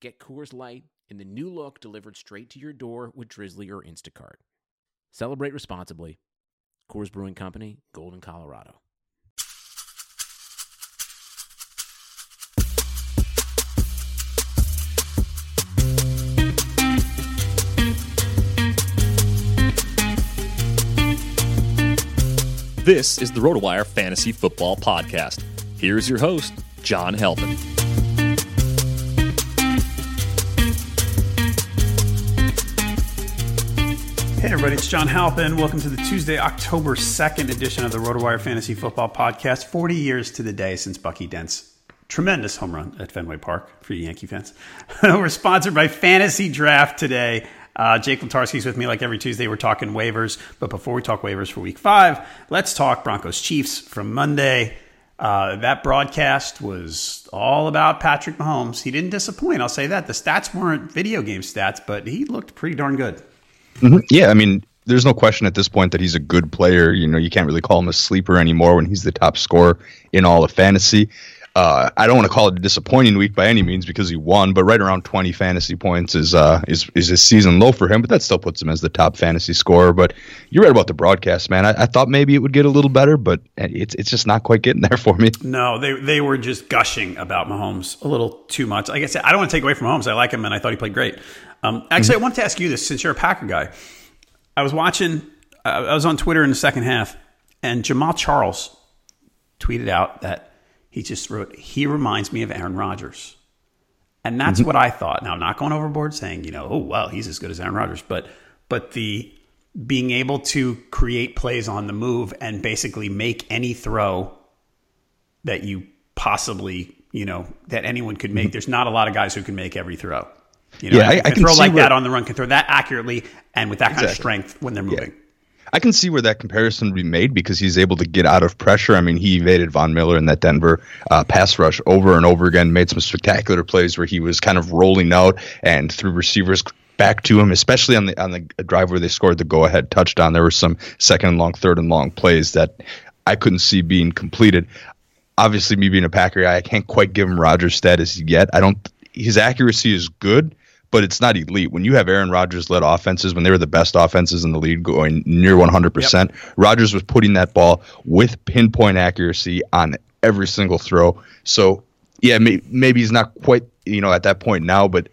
Get Coors Light in the new look delivered straight to your door with Drizly or Instacart. Celebrate responsibly. Coors Brewing Company, Golden, Colorado. This is the RotoWire Fantasy Football Podcast. Here's your host, John Halpin. Hey everybody, it's John Halpin. Welcome to the Tuesday, October 2nd edition of the RotoWire Fantasy Football Podcast. 40 years to the day since Bucky Dent's tremendous home run at Fenway Park for you Yankee fans. We're sponsored by Fantasy Draft today. Uh, Jake Letarski's with me like every Tuesday. We're talking waivers. But before we talk waivers for week five, let's talk Broncos Chiefs from Monday. Uh, that broadcast was all about Patrick Mahomes. He didn't disappoint, I'll say that. The stats weren't video game stats, but he looked pretty darn good. Mm-hmm. Yeah, I mean, there's no question at this point that he's a good player. You know, you can't really call him a sleeper anymore when he's the top scorer in all of fantasy. Uh, I don't want to call it a disappointing week by any means because he won, but right around 20 fantasy points is uh, is is his season low for him. But that still puts him as the top fantasy scorer. But you're right about the broadcast, man. I, I thought maybe it would get a little better, but it's it's just not quite getting there for me. No, they they were just gushing about Mahomes a little too much. Like I said, I don't want to take away from Mahomes. I like him, and I thought he played great. Um, actually, mm-hmm. I wanted to ask you this since you're a Packer guy. I was watching. Uh, I was on Twitter in the second half, and Jamaal Charles tweeted out that he just wrote, he reminds me of Aaron Rodgers. And that's mm-hmm. what I thought. Now, I'm not going overboard saying, you know, oh, well, he's as good as Aaron Rodgers, but, but the being able to create plays on the move and basically make any throw that you possibly, you know, that anyone could make. Mm-hmm. There's not a lot of guys who can make every throw. You know, yeah, I, I can throw like where, that on the run, can throw that accurately and with that exactly. kind of strength when they're moving. Yeah. I can see where that comparison would be made because he's able to get out of pressure. I mean, he evaded Von Miller in that Denver uh, pass rush over and over again, made some spectacular plays where he was kind of rolling out and threw receivers back to him, especially on the on the drive where they scored the go ahead touchdown. There were some second and long, third and long plays that I couldn't see being completed. Obviously, me being a Packer guy, I can't quite give him Rodgers status yet. I don't. His accuracy is good but it's not elite. When you have Aaron Rodgers led offenses, when they were the best offenses in the league going near 100%, yep. Rodgers was putting that ball with pinpoint accuracy on every single throw. So, yeah, may, maybe he's not quite, you know, at that point now, but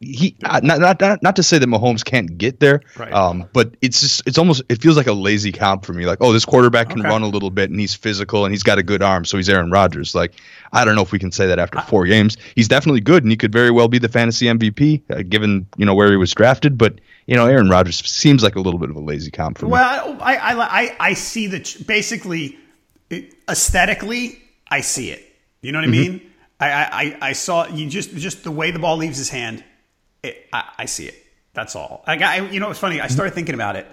he not, not not not to say that Mahomes can't get there, right. um, but it's just it's almost it feels like a lazy comp for me. Like, oh, this quarterback can okay. run a little bit and he's physical and he's got a good arm, so he's Aaron Rodgers. Like, I don't know if we can say that after four games. He's definitely good and he could very well be the fantasy MVP uh, given you know where he was drafted. But you know, Aaron Rodgers seems like a little bit of a lazy comp for me. Well, I I I, I see that basically aesthetically, I see it. You know what mm-hmm. I mean? I, I I saw you just just the way the ball leaves his hand it, I, I, see it. That's all. I you know, it's funny. I started thinking about it.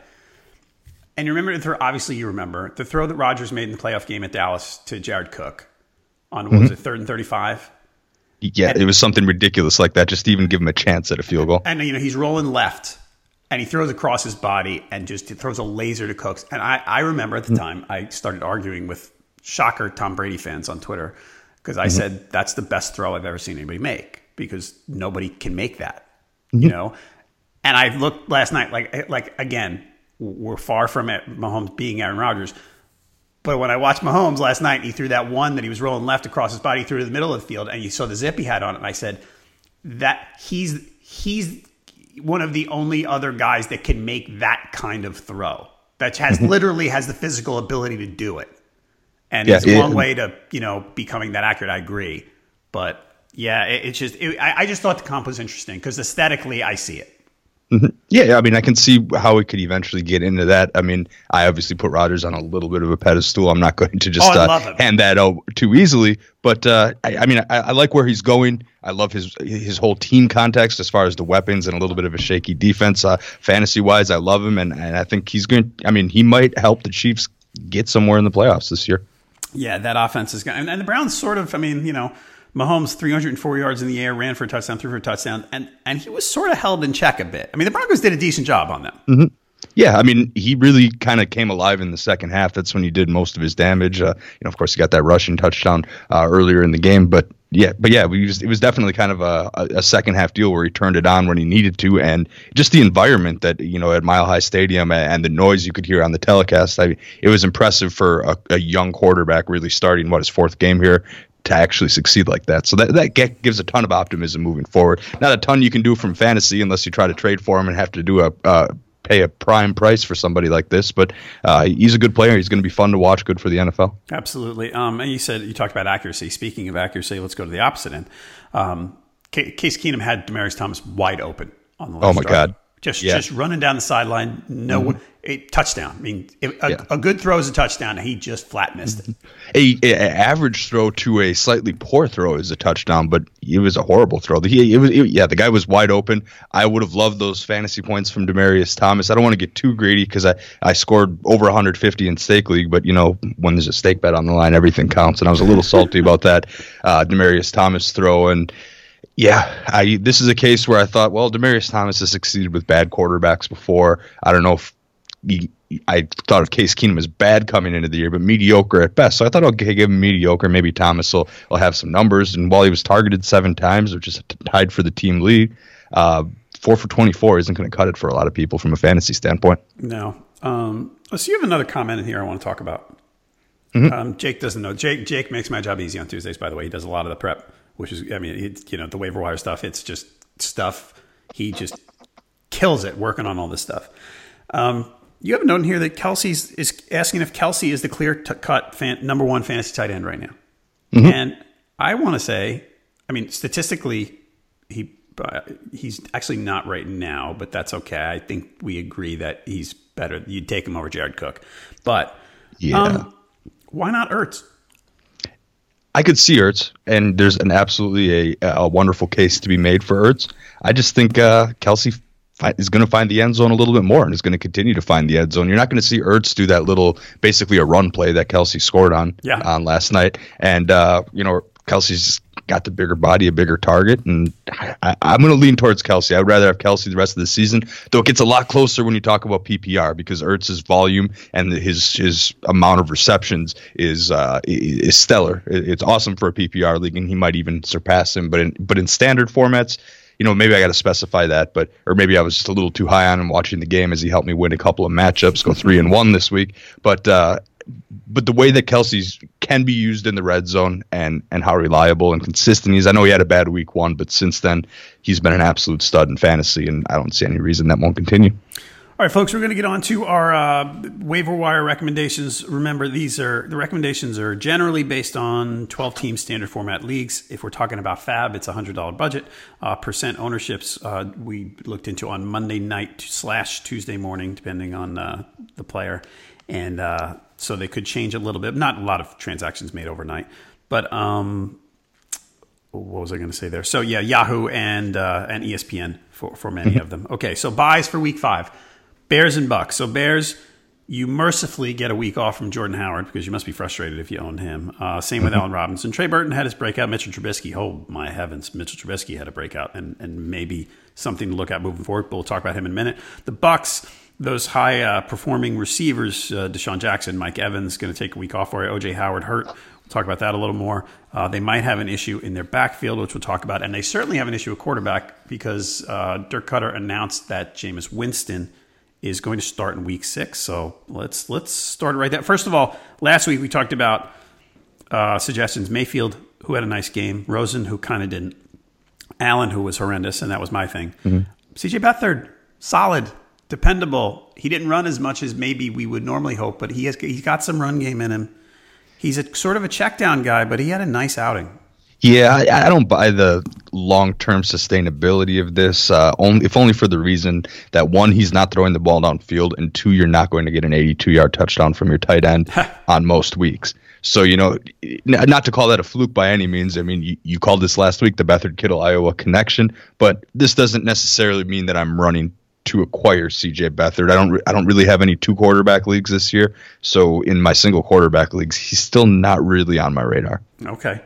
And you remember the throw, obviously you remember the throw that Rodgers made in the playoff game at Dallas to Jared Cook on what was mm-hmm. it third and thirty five. Yeah, it was something ridiculous like that. Just to even give him a chance at a field goal. And you know he's rolling left, and he throws across his body and just throws a laser to Cooks. And I, I remember at the mm-hmm. time I started arguing with shocker Tom Brady fans on Twitter because I mm-hmm. said that's the best throw I've ever seen anybody make because nobody can make that, Mm-hmm. you know. And I looked last night like eh, like again we're far from it, Mahomes being Aaron Rodgers. But when I watched Mahomes last night, he threw that one that he was rolling left across his body, through to the middle of the field, and you saw the zip he had on it. And I said that he's he's one of the only other guys that can make that kind of throw that has mm-hmm. literally has the physical ability to do it. And Yeah, it's a it- way to you know becoming that accurate. I agree, but yeah, it, it's just it, I, I just thought the comp was interesting because aesthetically, I see it. Yeah, I mean, I can see how it could eventually get into that. I mean, I obviously put Rodgers on a little bit of a pedestal. I'm not going to just Oh, uh, hand that out too easily. But uh, I, I mean, I, I like where he's going. I love his his whole team context as far as the weapons and a little bit of a shaky defense. Uh, fantasy wise, I love him, and, and I think he's going. I mean, he might help the Chiefs get somewhere in the playoffs this year. Yeah, that offense is going, and, and the Browns sort of. I mean, you know, Mahomes 304 yards in the air, ran for a touchdown, threw for a touchdown, and and he was sort of held in check a bit. I mean, the Broncos did a decent job on them. Yeah, I mean, he really kind of came alive in the second half. That's when he did most of his damage. Uh, you know, of course, he got that rushing touchdown uh, earlier in the game, but yeah, but yeah, we just, it was definitely kind of a, a, second half deal where he turned it on when he needed to, and just the environment that you know at Mile High Stadium and, and the noise you could hear on the telecast. I mean, it was impressive for a, a young quarterback really starting what his fourth game here to actually succeed like that. So that that gives a ton of optimism moving forward. Not a ton you can do from fantasy unless you try to trade for him and have to do a uh, pay a prime price for somebody like this. But uh, he's a good player. He's going to be fun to watch. Good for the NFL. Absolutely. Um, and you said you talked about accuracy. Speaking of accuracy, let's go to the opposite end. Um, Case Keenum had Demaryius Thomas wide open on the left. Oh, my drive. God. Just Yeah. just running down the sideline. No a touchdown. I mean, if a, Yeah. a good throw is a touchdown. And he just flat missed it. A, a average throw to a slightly poor throw is a touchdown, but it was a horrible throw. He, it was, it- yeah, the guy was wide open. I would have loved those fantasy points from Demaryius Thomas. I don't want to get too greedy because I, I scored over 150 in stake league, but you know when there's a stake bet on the line, everything counts, and I was a little salty about that uh, Demaryius Thomas throw and. Yeah, I this is a case where I thought, well, Demaryius Thomas has succeeded with bad quarterbacks before. I don't know if he, I thought of Case Keenum as bad coming into the year, but mediocre at best. So I thought I'll give him mediocre. Maybe Thomas will, will have some numbers. And while he was targeted seven times, which is tied for the team lead, uh, four for 24 isn't going to cut it for a lot of people from a fantasy standpoint. No. Um, so you have another comment in here I want to talk about. Mm-hmm. Um, Jake doesn't know. Jake Jake makes my job easy on Tuesdays. By the way, he does a lot of the prep, which is I mean, it's, you know, the waiver wire stuff. It's just stuff. He just kills it working on all this stuff. Um, you have a note in here that Kelce's is asking if Kelce is the clear t- cut fan, number one fantasy tight end right now. And I want to say, I mean, statistically, he uh, he's actually not right now, but that's okay. I think we agree that he's better. You'd take him over Jared Cook, but Yeah. um, why not Ertz? I could see Ertz, and there's an absolutely a, a wonderful case to be made for Ertz. I just think uh, Kelce fi- is going to find the end zone a little bit more and is going to continue to find the end zone. You're not going to see Ertz do that little, basically a run play that Kelce scored on Yeah. on last night. And, uh, you know, Kelce's got the bigger body, a bigger target. And I, I'm going to lean towards Kelce. I would rather have Kelce the rest of the season, though it gets a lot closer when you talk about PPR because Ertz's volume and his his amount of receptions is uh, is stellar. It's awesome for a PPR league, and he might even surpass him. But in but in standard formats, you know, maybe I got to specify that, but or maybe I was just a little too high on him watching the game as he helped me win a couple of matchups, go three and one this week. But uh, but the way that Kelce's can be used in the red zone and and how reliable and consistent he is. I know he had a bad week one, but since then he's been an absolute stud in fantasy, and I don't see any reason that won't continue. All right, folks, we're going to get on to our uh, waiver wire recommendations. Remember, these are the recommendations are generally based on 12 team standard format leagues. If we're talking about FAAB, it's a $100 budget. Uh, percent ownerships uh, we looked into on Monday night slash Tuesday morning, depending on uh, the player. And uh, so they could change a little bit. Not a lot of transactions made overnight, but um, what was I going to say there? So yeah, Yahoo and uh, and ESPN for for many of them. Okay, so buys for week five, Bears and Bucs. So Bears, you mercifully get a week off from Jordan Howard because you must be frustrated if you own him. Uh, same with Allen Robinson. Trey Burton had his breakout. Mitchell Trubisky, oh my heavens, Mitchell Trubisky had a breakout, and and maybe something to look at moving forward. But we'll talk about him in a minute. The Bucs, those high uh, performing receivers, uh, DeSean Jackson, Mike Evans, going to take a week off for. OJ Howard hurt. We'll talk about that a little more. Uh, they might have an issue in their backfield, which we'll talk about, and they certainly have an issue at quarterback because uh, Dirk Koetter announced that Jameis Winston is going to start in week six. So let's let's start right there. First of all, last week we talked about uh, suggestions. Mayfield, who had a nice game, Rosen, who kind of didn't, Allen, who was horrendous, and that was my thing. Mm-hmm. CJ Beathard, solid, dependable. He didn't run as much as maybe we would normally hope, but he has he's got some run game in him. He's a sort of a check down guy, but he had a nice outing. Yeah, I, I, don't buy the long-term sustainability of this. Uh, only if only for the reason that one, he's not throwing the ball downfield, and two, you're not going to get an 82-yard touchdown from your tight end on most weeks. So you know, not to call that a fluke by any means. I mean, you, you called this last week the Beathard Kittle Iowa connection, but this doesn't necessarily mean that I'm running to acquire CJ Beathard. I don't I don't really have any two quarterback leagues this year, so in my single quarterback leagues, he's still not really on my radar. Okay.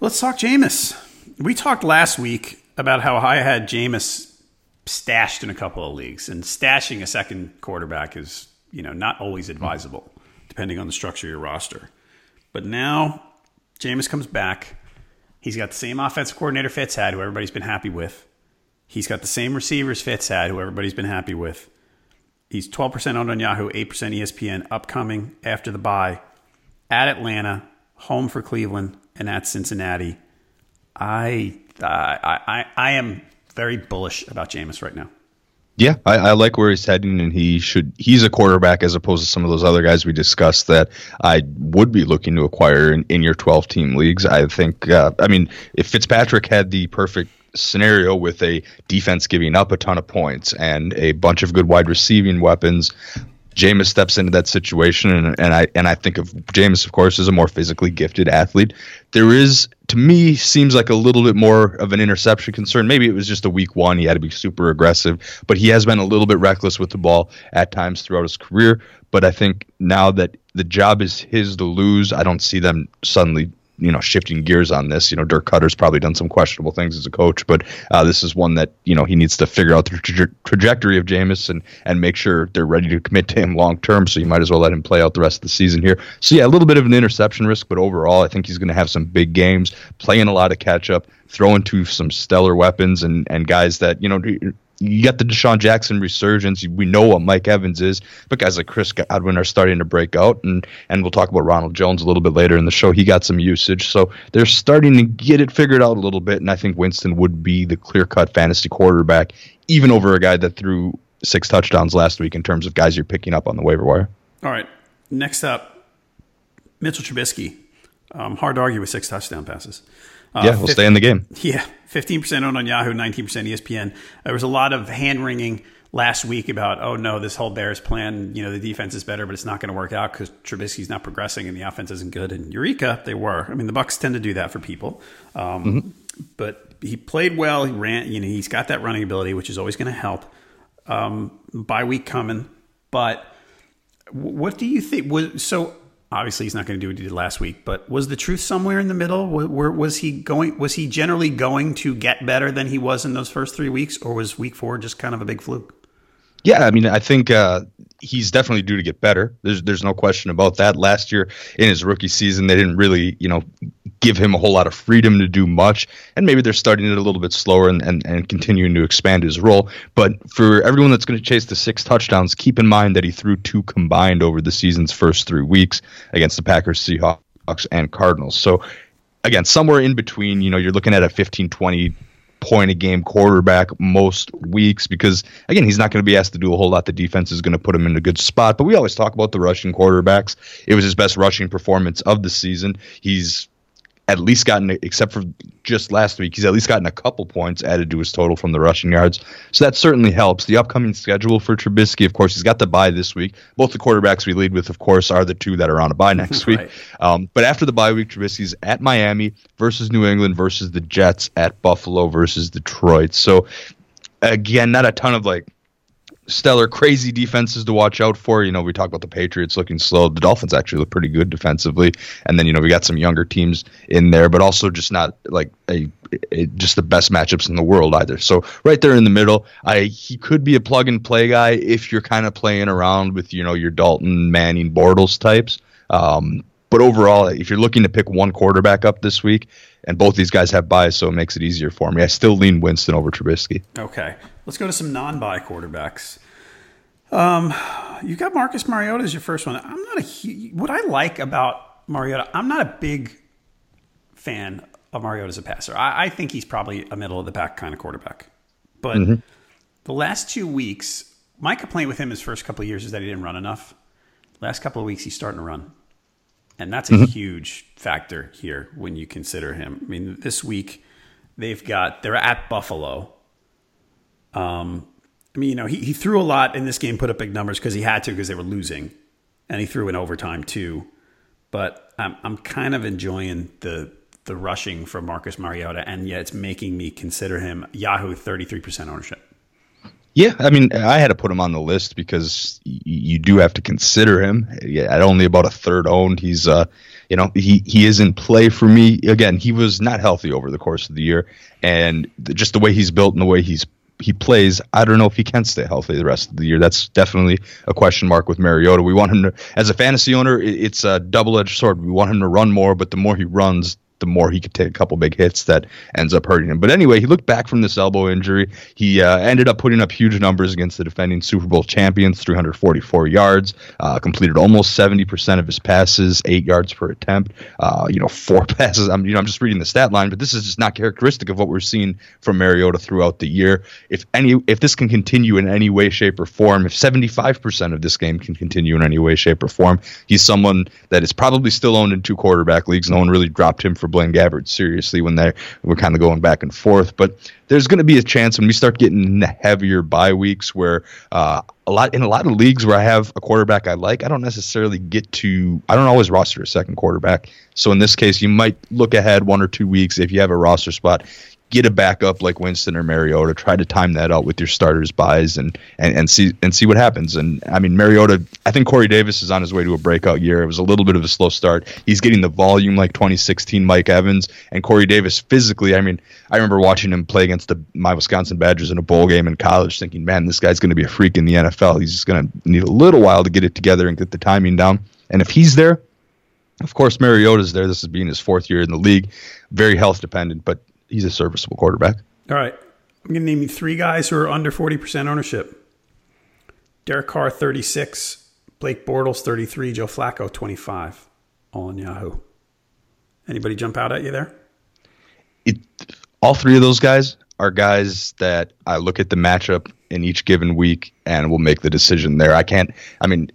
Let's talk Jameis. We talked last week about how I had Jameis stashed in a couple of leagues, and stashing a second quarterback is, you know, not always advisable, depending on the structure of your roster. But now Jameis comes back. He's got the same offensive coordinator Fitz had, who everybody's been happy with. He's got the same receivers Fitz had, who everybody's been happy with. He's 12% owned on Yahoo, 8% ESPN, upcoming after the bye at Atlanta, home for Cleveland, and at Cincinnati. I I I, I am very bullish about Jameis right now. Yeah, I, I, like where he's heading, and he should. He's a quarterback as opposed to some of those other guys we discussed that I would be looking to acquire in, in your 12 team leagues. I think. Uh, I mean, if Fitzpatrick had the perfect scenario with a defense giving up a ton of points and a bunch of good wide receiving weapons, Jameis steps into that situation, and, and I and I think of Jameis, of course, as a more physically gifted athlete. There is, to me, seems like a little bit more of an interception concern. Maybe it was just a week one; he had to be super aggressive, but he has been a little bit reckless with the ball at times throughout his career. But I think now that the job is his to lose, I don't see them suddenly you know shifting gears on this. You know, Dirk Koetter's probably done some questionable things as a coach, but uh, this is one that you know he needs to figure out the tra- trajectory of Jameis and and make sure they're ready to commit to him long term. So you might as well let him play out the rest of the season here. So yeah, a little bit of an interception risk, but overall, I think he's going to have some big games, playing a lot of catch up, throwing to some stellar weapons and and guys that you know you got the DeSean Jackson resurgence. We know what Mike Evans is, but guys like Chris Godwin are starting to break out, and and we'll talk about Ronald Jones a little bit later in the show. He got some usage, so they're starting to get it figured out a little bit. And I think Winston would be the clear cut fantasy quarterback, even over a guy that threw six touchdowns last week in terms of guys you're picking up on the waiver wire. All right, next up, Mitchell Trubisky. Um, hard to argue with six touchdown passes. Uh, yeah, we'll 50, stay in the game. Yeah, 15% owned on Yahoo, 19% ESPN. There was a lot of hand wringing last week about, oh no, this whole Bears plan, you know, the defense is better, but it's not going to work out because Trubisky's not progressing and the offense isn't good. And Eureka, they were. I mean, the Bucs tend to do that for people. Um, mm-hmm. But he played well. He ran, you know, he's got that running ability, which is always going to help. Um, bye week coming. But what do you think? Was, so obviously he's not going to do what he did last week, but was the truth somewhere in the middle? Where was he going? Was he generally going to get better than he was in those first three weeks, or was week four just kind of a big fluke? Yeah, I mean, I think uh, he's definitely due to get better. There's there's no question about that. Last year in his rookie season, they didn't really, you know, give him a whole lot of freedom to do much, and maybe they're starting it a little bit slower and and, and continuing to expand his role. But for everyone that's going to chase the six touchdowns, keep in mind that he threw two combined over the season's first three weeks against the Packers, Seahawks, and Cardinals. So again, somewhere in between, you know, you're looking at a 15, 20 point a game quarterback most weeks because again he's not going to be asked to do a whole lot. The defense is going to put him in a good spot. But we always talk about the rushing quarterbacks. It was his best rushing performance of the season. He's at least gotten, except for just last week, he's at least gotten a couple points added to his total from the rushing yards. So that certainly helps. The upcoming schedule for Trubisky, of course, he's got the bye this week. Both the quarterbacks we lead with, of course, are the two that are on a bye next week. right. um, but after the bye week, Trubisky's at Miami versus New England versus the Jets at Buffalo versus Detroit. So again, not a ton of like stellar, crazy defenses to watch out for. You know, we talk about the Patriots looking slow. The Dolphins actually look pretty good defensively, and then you know we got some younger teams in there, but also just not like a, a just the best matchups in the world either. So right there in the middle, I he could be a plug and play guy if you're kind of playing around with you know your Dalton, Manning, Bortles types. Um, but overall, if you're looking to pick one quarterback up this week, and both these guys have buys, so it makes it easier for me. I still lean Winston over Trubisky. Okay, let's go to some non-buy quarterbacks. Um, you got Marcus Mariota as your first one. I'm not a what I like about Mariota. I'm not a big fan of Mariota as a passer. I, I think he's probably a middle of the pack kind of quarterback. But mm-hmm. the last two weeks, my complaint with him his first couple of years is that he didn't run enough. Last couple of weeks, he's starting to run. And that's a mm-hmm. huge factor here when you consider him. I mean, this week they've got they're at Buffalo. Um, I mean, you know, he, he threw a lot in this game, put up big numbers because he had to because they were losing, and he threw in overtime too. But I'm I'm kind of enjoying the the rushing from Marcus Mariota, and yet it's making me consider him Yahoo 33% ownership. Yeah, I mean, I had to put him on the list because y- you do have to consider him. At only about a third owned, he's, uh, you know, he he is in play for me. Again, he was not healthy over the course of the year, and the, just the way he's built and the way he's he plays, I don't know if he can stay healthy the rest of the year. That's definitely a question mark with Mariota. We want him to, as a fantasy owner, it's a double edged sword. We want him to run more, but the more he runs, the more he could take a couple big hits that ends up hurting him. But anyway, he looked back from this elbow injury. He uh, ended up putting up huge numbers against the defending Super Bowl champions 344 yards, uh, completed almost 70% of his passes, eight yards per attempt, uh, you know, four passes. I'm, you know, I'm just reading the stat line, but this is just not characteristic of what we're seeing from Mariota throughout the year. If any, if this can continue in any way, shape, or form, if 75% of this game can continue in any way, shape, or form, he's someone that is probably still owned in two quarterback leagues. No one really dropped him for Blaine Gabbert seriously when they were kind of going back and forth. But there's going to be a chance when we start getting heavier bye weeks where uh, a lot in a lot of leagues where I have a quarterback I like, I don't necessarily get to. I don't always roster a second quarterback. So in this case, you might look ahead one or two weeks if you have a roster spot get a backup like Winston or Mariota. Try to time that out with your starters buys and, and and see and see what happens. And I mean Mariota, I think Corey Davis is on his way to a breakout year. It was a little bit of a slow start. He's getting the volume like 2016 Mike Evans and Corey Davis physically. I mean, I remember watching him play against the my Wisconsin Badgers in a bowl game in college, thinking, man, this guy's going to be a freak in the NFL. He's just going to need a little while to get it together and get the timing down. And if he's there, of course, Mariota's there. This is being his fourth year in the league, very health dependent, but he's a serviceable quarterback. All right. I'm going to name you three guys who are under 40% ownership. Derek Carr, 36. Blake Bortles, 33. Joe Flacco, 25. All on Yahoo. Anybody jump out at you there? It, all three of those guys are guys that I look at the matchup in each given week and will make the decision there. I can't, I mean,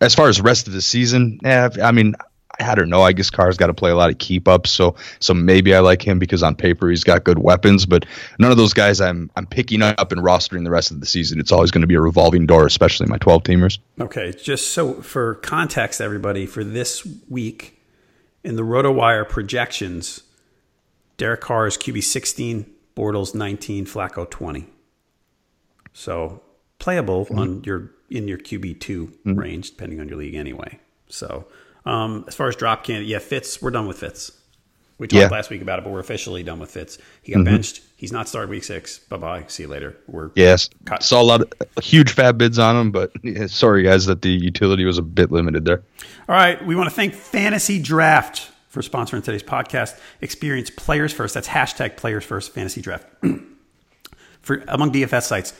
as far as rest of the season, yeah, I mean, I don't know. I guess Carr's got to play a lot of keep up, so so maybe I like him because on paper he's got good weapons. But none of those guys I'm I'm picking up and rostering the rest of the season. It's always going to be a revolving door, especially my 12 teamers. Okay, just so for context, everybody, for this week in the RotoWire projections, Derek Carr is QB 16, Bortles 19, Flacco 20. So playable mm-hmm. on your in your QB 2 mm-hmm. range, depending on your league anyway. So um, as far as drop candidate, yeah, Fitz, we're done with Fitz. We talked yeah. last week about it, but we're officially done with Fitz. He got mm-hmm. benched. He's not started week six. Bye bye. See you later. We're yes. Cut. Saw a lot of huge FAAB bids on him, but yeah, sorry guys that the utility was a bit limited there. All right, we want to thank Fantasy Draft for sponsoring today's podcast. Experience players first. That's hashtag players first fantasy draft. for among DFS sites,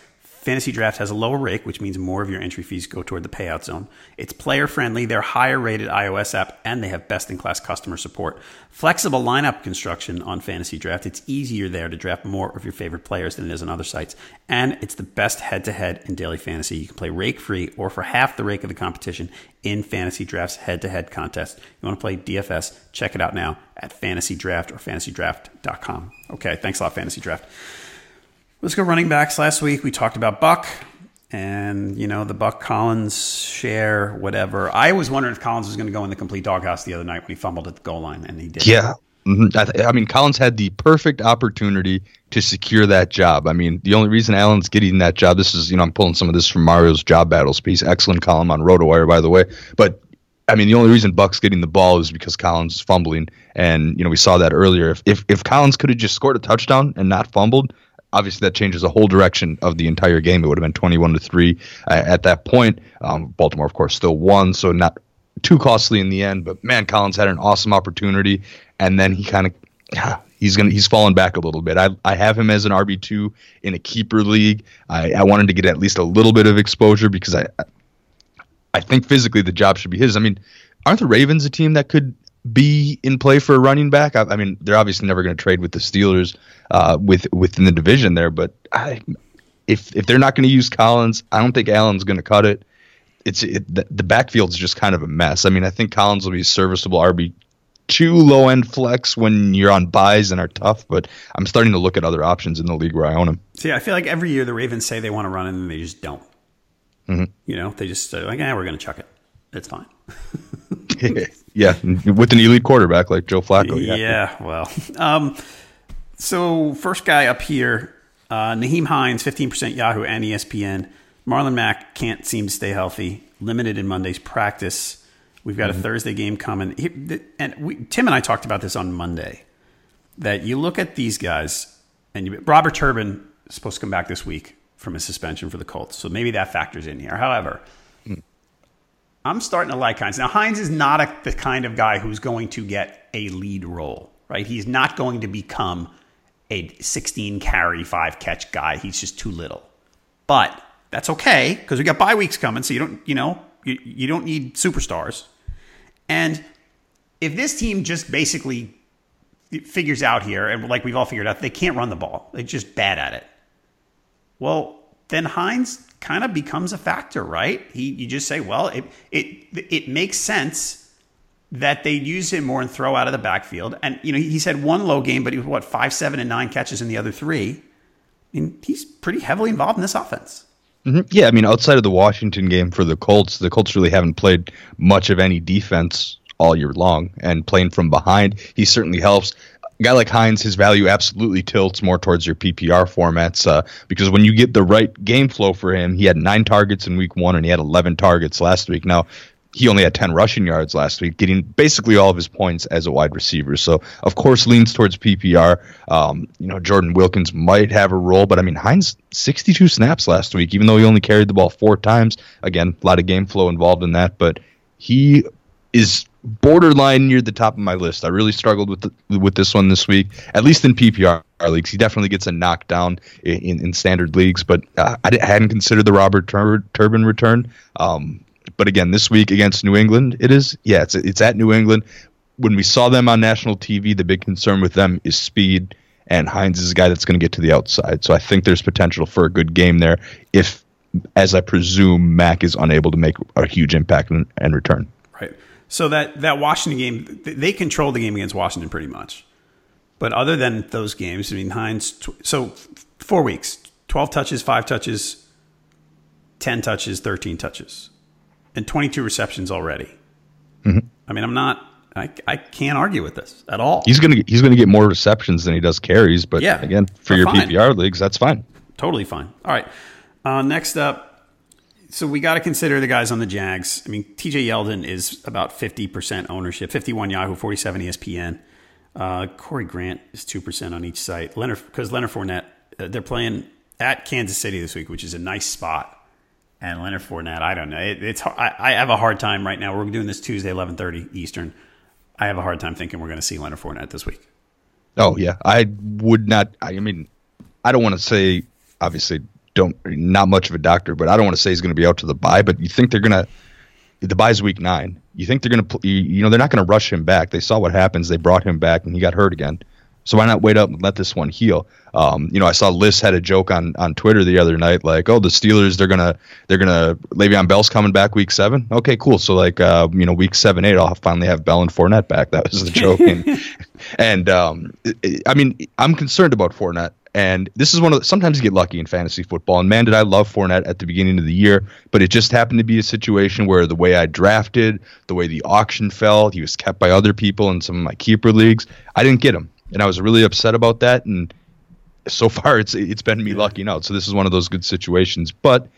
Fantasy Draft has a lower rake, which means more of your entry fees go toward the payout zone. It's player friendly, they're higher rated iOS app, and they have best in class customer support. Flexible lineup construction on Fantasy Draft. It's easier there to draft more of your favorite players than it is on other sites. And it's the best head to head in daily fantasy. You can play rake free or for half the rake of the competition in Fantasy Draft's head to head contest. You want to play DFS? Check it out now at Fantasy Draft or fantasydraft.com. Okay, thanks a lot, Fantasy Draft. Let's go running backs. Last week we talked about Buck and, you know, the Buck Collins share, whatever. I was wondering if Collins was going to go in the complete doghouse the other night when he fumbled at the goal line, and he did. Yeah. Mm-hmm. I, th- I, mean, Collins had the perfect opportunity to secure that job. I mean, the only reason Allen's getting that job, this is, you know, I'm pulling some of this from Mario's job battles piece. Excellent column on RotoWire, by the way. But I mean, the only reason Buck's getting the ball is because Collins is fumbling, and you know we saw that earlier. If if, if Collins could have just scored a touchdown and not fumbled, obviously that changes the whole direction of the entire game. It would have been 21 to three uh, at that point. Um, Baltimore, of course, still won, so not too costly in the end. But man, Collins had an awesome opportunity, and then he kind of he's gonna he's fallen back a little bit. I I have him as an RB two in a keeper league. I, I wanted to get at least a little bit of exposure because I I think physically the job should be his. I mean, aren't the Ravens a team that could be in play for a running back? I, I mean, they're obviously never going to trade with the Steelers uh, with within the division there, but I, if if they're not going to use Collins, I don't think Allen's going to cut it. It's it, the, the backfield's just kind of a mess. I mean, I think Collins will be a serviceable RB two low end flex when you're on buys and are tough, but I'm starting to look at other options in the league where I own them. See, I feel like every year the Ravens say they want to run and then they just don't. Mm-hmm. You know, they just say like, "Yeah, we're going to chuck it. It's fine." yeah, with an elite quarterback like Joe Flacco. Yeah, yeah well, um, so first guy up here, uh, Nyheim Hines, fifteen percent Yahoo and ESPN. Marlon Mack can't seem to stay healthy. Limited in Monday's practice. We've got mm-hmm. a Thursday game coming, and we, Tim and I talked about this on Monday. That you look at these guys, and you, Robert Turbin is supposed to come back this week from a suspension for the Colts. So maybe that factors in here. However. I'm starting to like Hines. Now, Hines is not a, the kind of guy who's going to get a lead role, right? He's not going to become a 16 carry, five catch guy. He's just too little. But that's okay because we got bye weeks coming, so you don't, you know, you, you don't need superstars. And if this team just basically figures out here, and like we've all figured out, they can't run the ball. They're just bad at it. Well, then Hines kind of becomes a factor, right? He, you just say, well, it, it, it makes sense that they use him more and throw out of the backfield. And, you know, he's had one low game, but he was, what, five, seven, and nine catches in the other three. I mean, he's pretty heavily involved in this offense. Mm-hmm. Yeah, I mean, outside of the Washington game for the Colts, the Colts really haven't played much of any defense all year long, and playing from behind, he certainly helps guy like Hines, his value absolutely tilts more towards your PPR formats uh, because when you get the right game flow for him, he had nine targets in week one and he had 11 targets last week. Now, he only had 10 rushing yards last week, getting basically all of his points as a wide receiver. So, of course, leans towards PPR. Um, you know, Jordan Wilkins might have a role, but I mean, Hines 62 snaps last week, even though he only carried the ball four times. Again, a lot of game flow involved in that, but he is borderline near the top of my list. I really struggled with the, with this one this week, at least in PPR leagues. He definitely gets a knockdown in, in, standard leagues, but uh, I hadn't considered the Robert Tur- Turbin return. Um, but again, this week against New England, it is yeah, it's it's at New England. When we saw them on national TV, the big concern with them is speed, and Hines is a guy that's going to get to the outside. So I think there's potential for a good game there if, as I presume, Mack is unable to make a huge impact and return. Right. So that that Washington game, they controlled the game against Washington pretty much. But other than those games, I mean, Hines. So four weeks, twelve touches, five touches, ten touches, thirteen touches, and twenty-two receptions already. Mm-hmm. I mean, I'm not. I, I can't argue with this at all. He's gonna he's gonna get more receptions than he does carries, but yeah, again, for your fine. PPR leagues, that's fine. Totally fine. All right. Uh, next up, so we got to consider the guys on the Jags. I mean, TJ Yeldon is about 50% ownership, 51 Yahoo, 47 ESPN. Uh, Corey Grant is 2% on each site. Leonard, because Leonard Fournette, uh, they're playing at Kansas City this week, which is a nice spot. And Leonard Fournette, I don't know. It, it's I, I, have a hard time right now. We're doing this Tuesday, 11:30 Eastern. I have a hard time thinking we're going to see Leonard Fournette this week. Oh yeah, I would not. I mean, I don't want to say obviously don't not much of a doctor, but I don't want to say he's going to be out to the bye. But you think they're going to the bye's week nine. You think they're going to you know they're not going to rush him back. They saw what happens. They brought him back and he got hurt again. So why not wait up and let this one heal? Um, you know, I saw Liz had a joke on on Twitter the other night, like, "Oh, the Steelers, they're gonna they're gonna Le'Veon Bell's coming back week seven. Okay, cool. So like, uh, you know, week seven, eight, I'll finally have Bell and Fournette back. That was the joke. and, and um, I mean, I'm concerned about Fournette And this is one of the, sometimes you get lucky in fantasy football. And man, did I love Fournette at the beginning of the year, but it just happened to be a situation where the way I drafted, the way the auction fell, he was kept by other people in some of my keeper leagues. I didn't get him, and I was really upset about that. And so far, it's it's been me lucking out. So this is one of those good situations, but.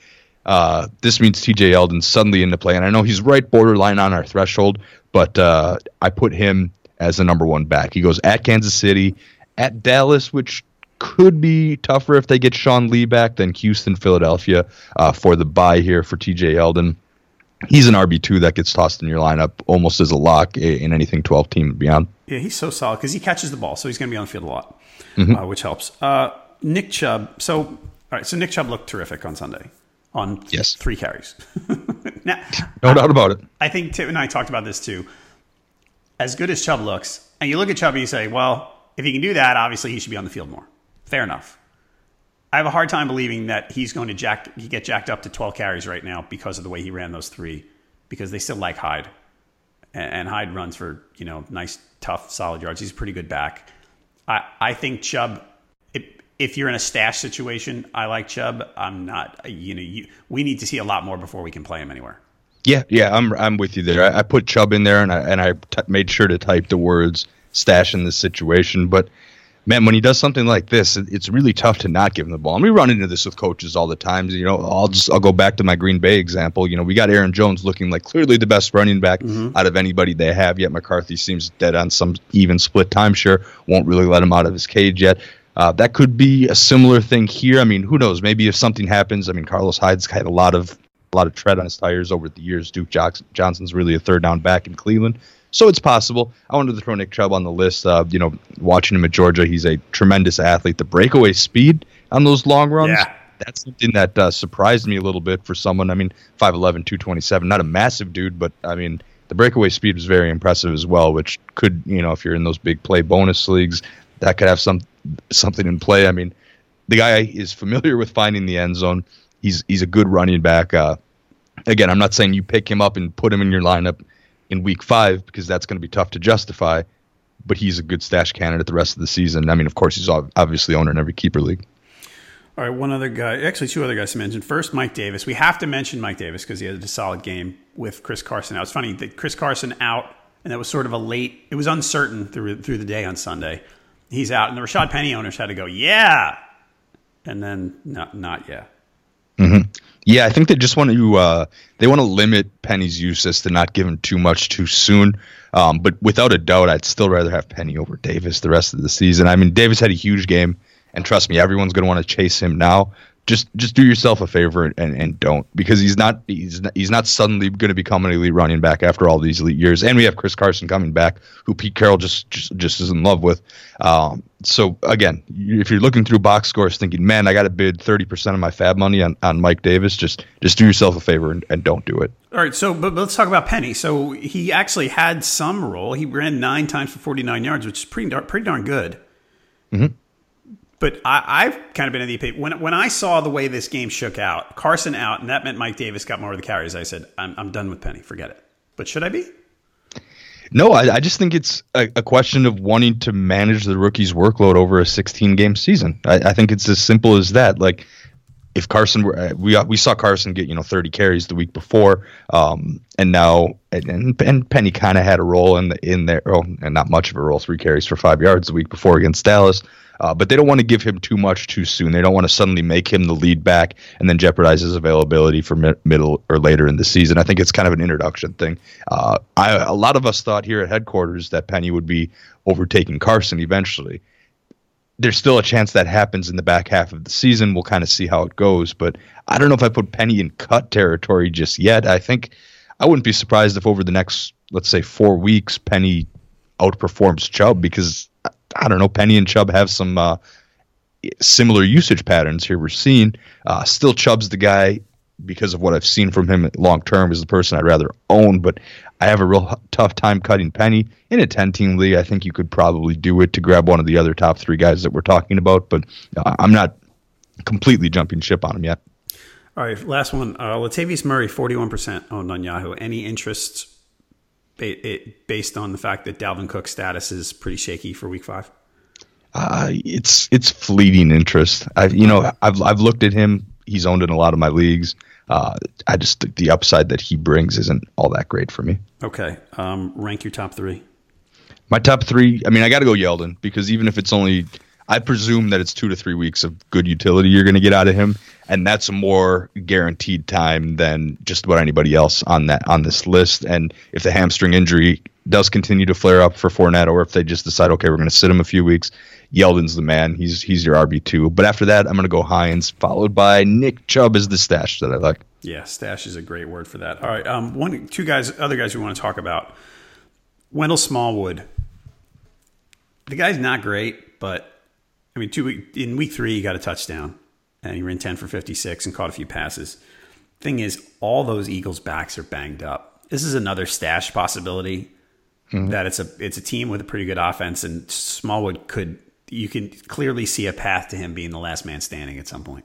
Uh, this means TJ Yeldon suddenly into play, and I know he's right borderline on our threshold, but uh, I put him as the number one back. He goes at Kansas City, at Dallas, which could be tougher if they get Sean Lee back than Houston, Philadelphia uh, for the buy here for TJ Yeldon. He's an RB two that gets tossed in your lineup almost as a lock in anything twelve team and beyond. Yeah, he's so solid because he catches the ball, so he's going to be on the field a lot, mm-hmm. uh, which helps. Uh, Nick Chubb. So all right, so Nick Chubb looked terrific on Sunday on yes. three carries. now, no doubt about it. I think Tim and I talked about this too. As good as Chubb looks, and you look at Chubb and you say, well, if he can do that, obviously he should be on the field more. Fair enough. I have a hard time believing that he's going to jack get jacked up to 12 carries right now because of the way he ran those three, because they still like Hyde, and, Hyde runs for you know nice, tough, solid yards. He's a pretty good back. I I think Chubb if you're in a stash situation, I like Chubb. I'm not. You know, you, we need to see a lot more before we can play him anywhere. Yeah, yeah, I'm I'm with you there. I, I put Chubb in there, and I and I t- made sure to type the words stash in this situation. But man, when he does something like this, it's really tough to not give him the ball. And we run into this with coaches all the time. You know, I'll just I'll go back to my Green Bay example. You know, we got Aaron Jones looking like clearly the best running back mm-hmm. out of anybody they have. Yet McCarthy seems dead on some even split timeshare. Won't really let him out of his cage yet. Uh, that could be a similar thing here. I mean, who knows? Maybe if something happens, I mean, Carlos Hyde's had a lot of a lot of tread on his tires over the years. Duke Johnson's really a third down back in Cleveland, so it's possible. I wanted to throw Nick Chubb on the list. Uh, you know, watching him at Georgia, he's a tremendous athlete. The breakaway speed on those long runs. Yeah. That's something that uh, surprised me a little bit for someone. I mean, 5'11, 227, not a massive dude, but I mean, the breakaway speed was very impressive as well, which could, you know, if you're in those big play bonus leagues, that could have some something in play. I mean, the guy is familiar with finding the end zone. He's he's a good running back. Uh, again, I'm not saying you pick him up and put him in your lineup in week five because that's going to be tough to justify. But he's a good stash candidate the rest of the season. I mean, of course, he's obviously owner in every keeper league. All right, one other guy, actually two other guys to mention. First, Mike Davis. We have to mention Mike Davis because he had a solid game with Chris Carson out. It's funny that Chris Carson out, and that was sort of a late. It was uncertain through through the day on Sunday he's out, and the Rashaad Penny owners had to go, yeah, and then not not yeah. Yeah, I think they just want to uh, they want to limit Penny's uses to not give him too much too soon. Um, but without a doubt, I'd still rather have Penny over Davis the rest of the season. I mean, Davis had a huge game, and trust me, everyone's going to want to chase him now just just do yourself a favor and, and don't because he's not he's not, he's not suddenly going to become an elite running back after all these elite years. And we have Chris Carson coming back, who Pete Carroll just just, just is in love with. Um, so again, if you're looking through box scores, thinking, man, I got to bid thirty percent of my FAAB money on, on Mike Davis, just just do yourself a favor and, and don't do it. All right, so but, let's talk about Penny. So he actually had some role. He ran nine times for forty nine yards, which is pretty darn, pretty darn good. Mm-hmm. But I, have kind of been in the opinion when when I saw the way this game shook out, Carson out, and that meant Mike Davis got more of the carries. I said, I'm, I'm done with Penny. Forget it. But should I be? No, I, I just think it's a, a, question of wanting to manage the rookie's workload over a 16 game season. I, I think it's as simple as that. Like, if Carson were, uh, we we saw Carson get you know 30 carries the week before, um, and now and and Penny kind of had a role in the in there, oh, and not much of a role, three carries for five yards the week before against Dallas. Uh, but they don't want to give him too much too soon. They don't want to suddenly make him the lead back and then jeopardize his availability for mi- middle or later in the season. I think it's kind of an introduction thing. Uh, I, a lot of us thought here at headquarters that Penny would be overtaking Carson eventually. There's still a chance that happens in the back half of the season. We'll kind of see how it goes. But I don't know if I put Penny in cut territory just yet. I think I wouldn't be surprised if over the next, let's say, four weeks, Penny outperforms Chubb because I don't know, Penny and Chubb have some uh, similar usage patterns here. We're seeing uh, still Chubb's the guy because of what I've seen from him long term is the person I'd rather own, but I have a real tough time cutting Penny in a 10 team league. I think you could probably do it to grab one of the other top three guys that we're talking about, but uh, I'm not completely jumping ship on him yet. All right, last one. Uh, Latavius Murray, 41% owned on Yahoo. Any interest based on the fact that Dalvin Cook's status is pretty shaky for Week Five? Uh, it's it's fleeting interest. I you know I've I've looked at him. He's owned in a lot of my leagues. Uh, I just think the upside that he brings isn't all that great for me. Okay, um, rank your top three. My top three. I mean, I got to go Yeldon because even if it's only, I presume that it's two to three weeks of good utility you're going to get out of him, and that's a more guaranteed time than just about anybody else on that on this list. And if the hamstring injury does continue to flare up for Fournette, or if they just decide, okay, we're going to sit him a few weeks, Yeldon's the man. He's he's your RB two. But after that, I'm going to go Hines, followed by Nick Chubb is the stash that I like. Yeah, stash is a great word for that. All right, um, one, two guys, other guys we want to talk about. Wendell Smallwood. The guy's not great, but I mean, two week, in week three, he got a touchdown, and he ran ten for fifty six and caught a few passes. Thing is, all those Eagles backs are banged up. This is another stash possibility. Mm-hmm. That it's a it's a team with a pretty good offense, and Smallwood could you can clearly see a path to him being the last man standing at some point.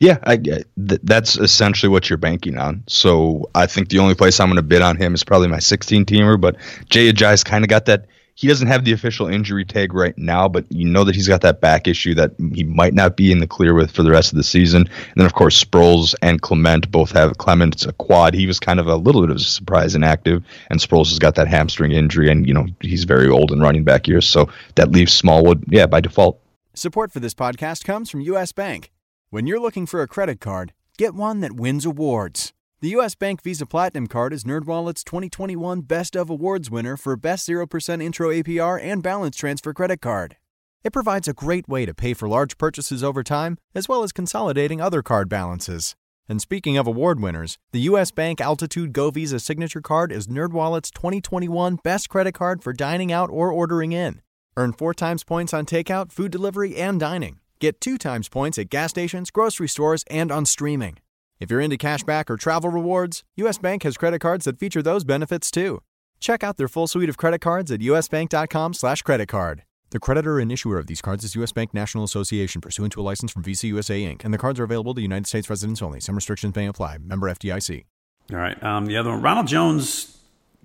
Yeah, I, th- that's essentially what you're banking on. So I think the only place I'm going to bid on him is probably my 16 teamer. But Jay Ajayi's kind of got that. He doesn't have the official injury tag right now, but you know that he's got that back issue that he might not be in the clear with for the rest of the season. And then of course Sproles and Clement both have Clement's a quad. He was kind of a little bit of a surprise inactive, and Sproles has got that hamstring injury, and you know he's very old in running back years, so that leaves Smallwood, yeah, by default. Support for this podcast comes from U.S. Bank. When you're looking for a credit card, get one that wins awards. The U.S. Bank Visa Platinum Card is NerdWallet's 2021 Best of Awards winner for Best 0% Intro APR and Balance Transfer Credit Card. It provides a great way to pay for large purchases over time, as well as consolidating other card balances. And speaking of award winners, the U.S. Bank Altitude Go Visa Signature Card is NerdWallet's 2021 Best Credit Card for dining out or ordering in. Earn four times points on takeout, food delivery, and dining. Get two times points at gas stations, grocery stores, and on streaming. If you're into cashback or travel rewards, US Bank has credit cards that feature those benefits too. Check out their full suite of credit cards at usbank.com/slash credit card. The creditor and issuer of these cards is U.S. Bank National Association, pursuant to a license from Visa USA Inc., and the cards are available to United States residents only. Some restrictions may apply. Member FDIC. All right. Um, the other one, Ronald Jones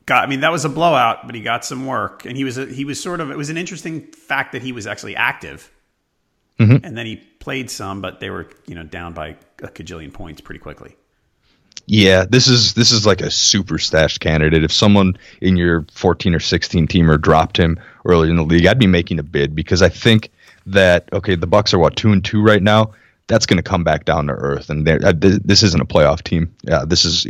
got. I mean, that was a blowout, but he got some work, and he was a, he was sort of. It was an interesting fact that he was actually active Mm-hmm. And then he played some, but they were you know down by a cajillion points pretty quickly. Yeah, this is this is like a super stash candidate. If someone in your 14 or 16 teamer dropped him early in the league, I'd be making a bid because I think that okay, the Bucs are what two and two right now. That's going to come back down to earth, and uh, this isn't a playoff team. Yeah, this is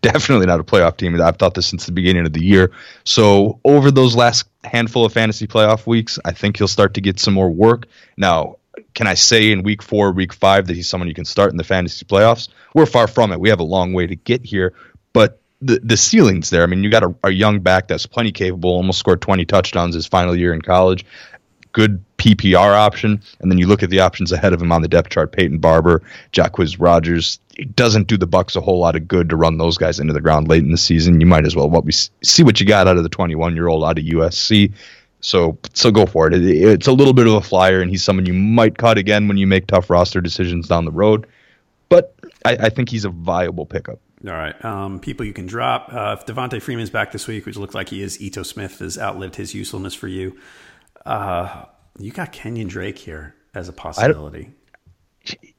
definitely not a playoff team. I've thought this since the beginning of the year. So over those last handful of fantasy playoff weeks, I think he'll start to get some more work. Now, can I say in week four, week five that he's someone you can start in the fantasy playoffs? We're far from it. We have a long way to get here, but the the ceiling's there. I mean, you got a, a young back that's plenty capable, almost scored 20 touchdowns his final year in college. Good PPR option, and then you look at the options ahead of him on the depth chart: Peyton Barber, Jacquizz Rodgers. It doesn't do the Bucs a whole lot of good to run those guys into the ground late in the season. You might as well what we see what you got out of the 21 year old out of USC. So so go for it. it. It's a little bit of a flyer, and he's someone you might cut again when you make tough roster decisions down the road. But I, I think he's a viable pickup. All right. Um, people you can drop. Uh, if Devonta Freeman's back this week, which looks like he is, Ito Smith has outlived his usefulness for you. Uh, you got Kenyon Drake here as a possibility.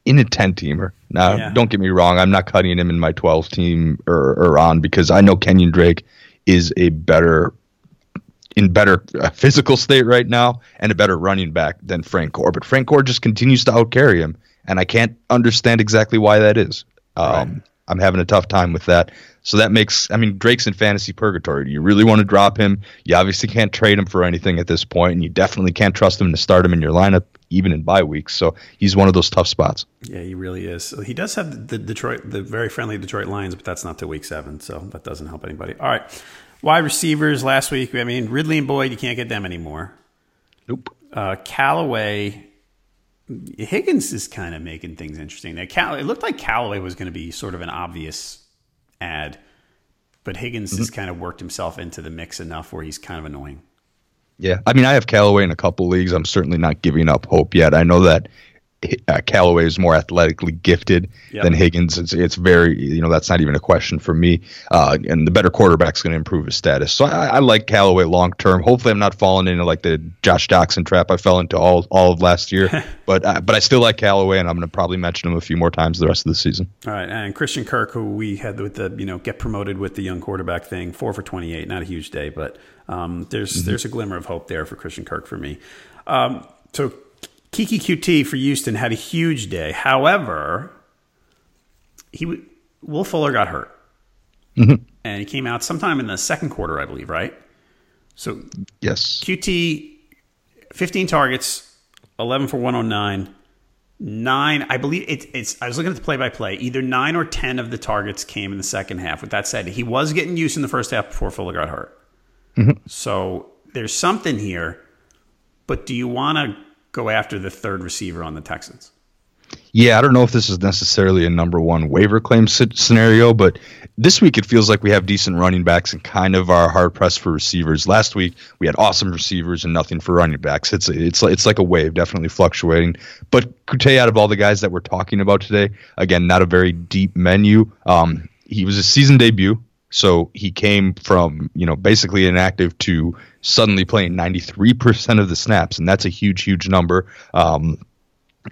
In a 10 teamer. Now, yeah. don't get me wrong. I'm not cutting him in my 12 team or, or on because I know Kenyon Drake is a better in better uh, physical state right now and a better running back than Frank Gore. But Frank Gore just continues to outcarry him, and I can't understand exactly why that is. Um, right. I'm having a tough time with that. So that makes, I mean, Drake's in fantasy purgatory. Do you really want to drop him? You obviously can't trade him for anything at this point, and you definitely can't trust him to start him in your lineup, even in bye weeks. So he's one of those tough spots. Yeah, he really is. He does have the Detroit, the very friendly Detroit Lions, but that's not till week seven, so that doesn't help anybody. All right, wide receivers last week. I mean, Ridley and Boyd, you can't get them anymore. Nope. Uh, Callaway, Higgins is kind of making things interesting. That Cal- it looked like Callaway was going to be sort of an obvious ad. But Higgins mm-hmm. has kind of worked himself into the mix enough where he's kind of annoying. Yeah, I mean, I have Callaway in a couple leagues. I'm certainly not giving up hope yet. I know that uh, Callaway is more athletically gifted yep. than Higgins. It's, it's very, you know, that's not even a question for me. Uh, and the better quarterback's going to improve his status. So I, I like Callaway long term. Hopefully, I'm not falling into like the Josh Doctson trap I fell into all all of last year. but uh, but I still like Callaway, and I'm going to probably mention him a few more times the rest of the season. All right, and Christian Kirk, who we had with the you know get promoted with the young quarterback thing, four for 28, not a huge day, but um, there's mm-hmm. there's a glimmer of hope there for Christian Kirk for me. Um, so Keke Coutee for Houston had a huge day. However, he Will Fuller got hurt, mm-hmm. and he came out sometime in the second quarter, I believe. Right. So yes, Coutee, fifteen targets, eleven for one hundred nine. Nine, I believe it, it's. I was looking at the play-by-play. Either nine or ten of the targets came in the second half. With that said, he was getting used in the first half before Fuller got hurt. Mm-hmm. So there's something here. But do you want to go after the third receiver on the Texans. Yeah, I don't know if this is necessarily a number one waiver claim scenario, but this week it feels like we have decent running backs and kind of are hard pressed for receivers. Last week we had awesome receivers and nothing for running backs. It's it's it's like a wave, definitely fluctuating. But Coutee, out of all the guys that we're talking about today, again, not a very deep menu. Um, he was a season debut, so he came from you know basically inactive to suddenly playing 93% of the snaps, and that's a huge, huge number. Um,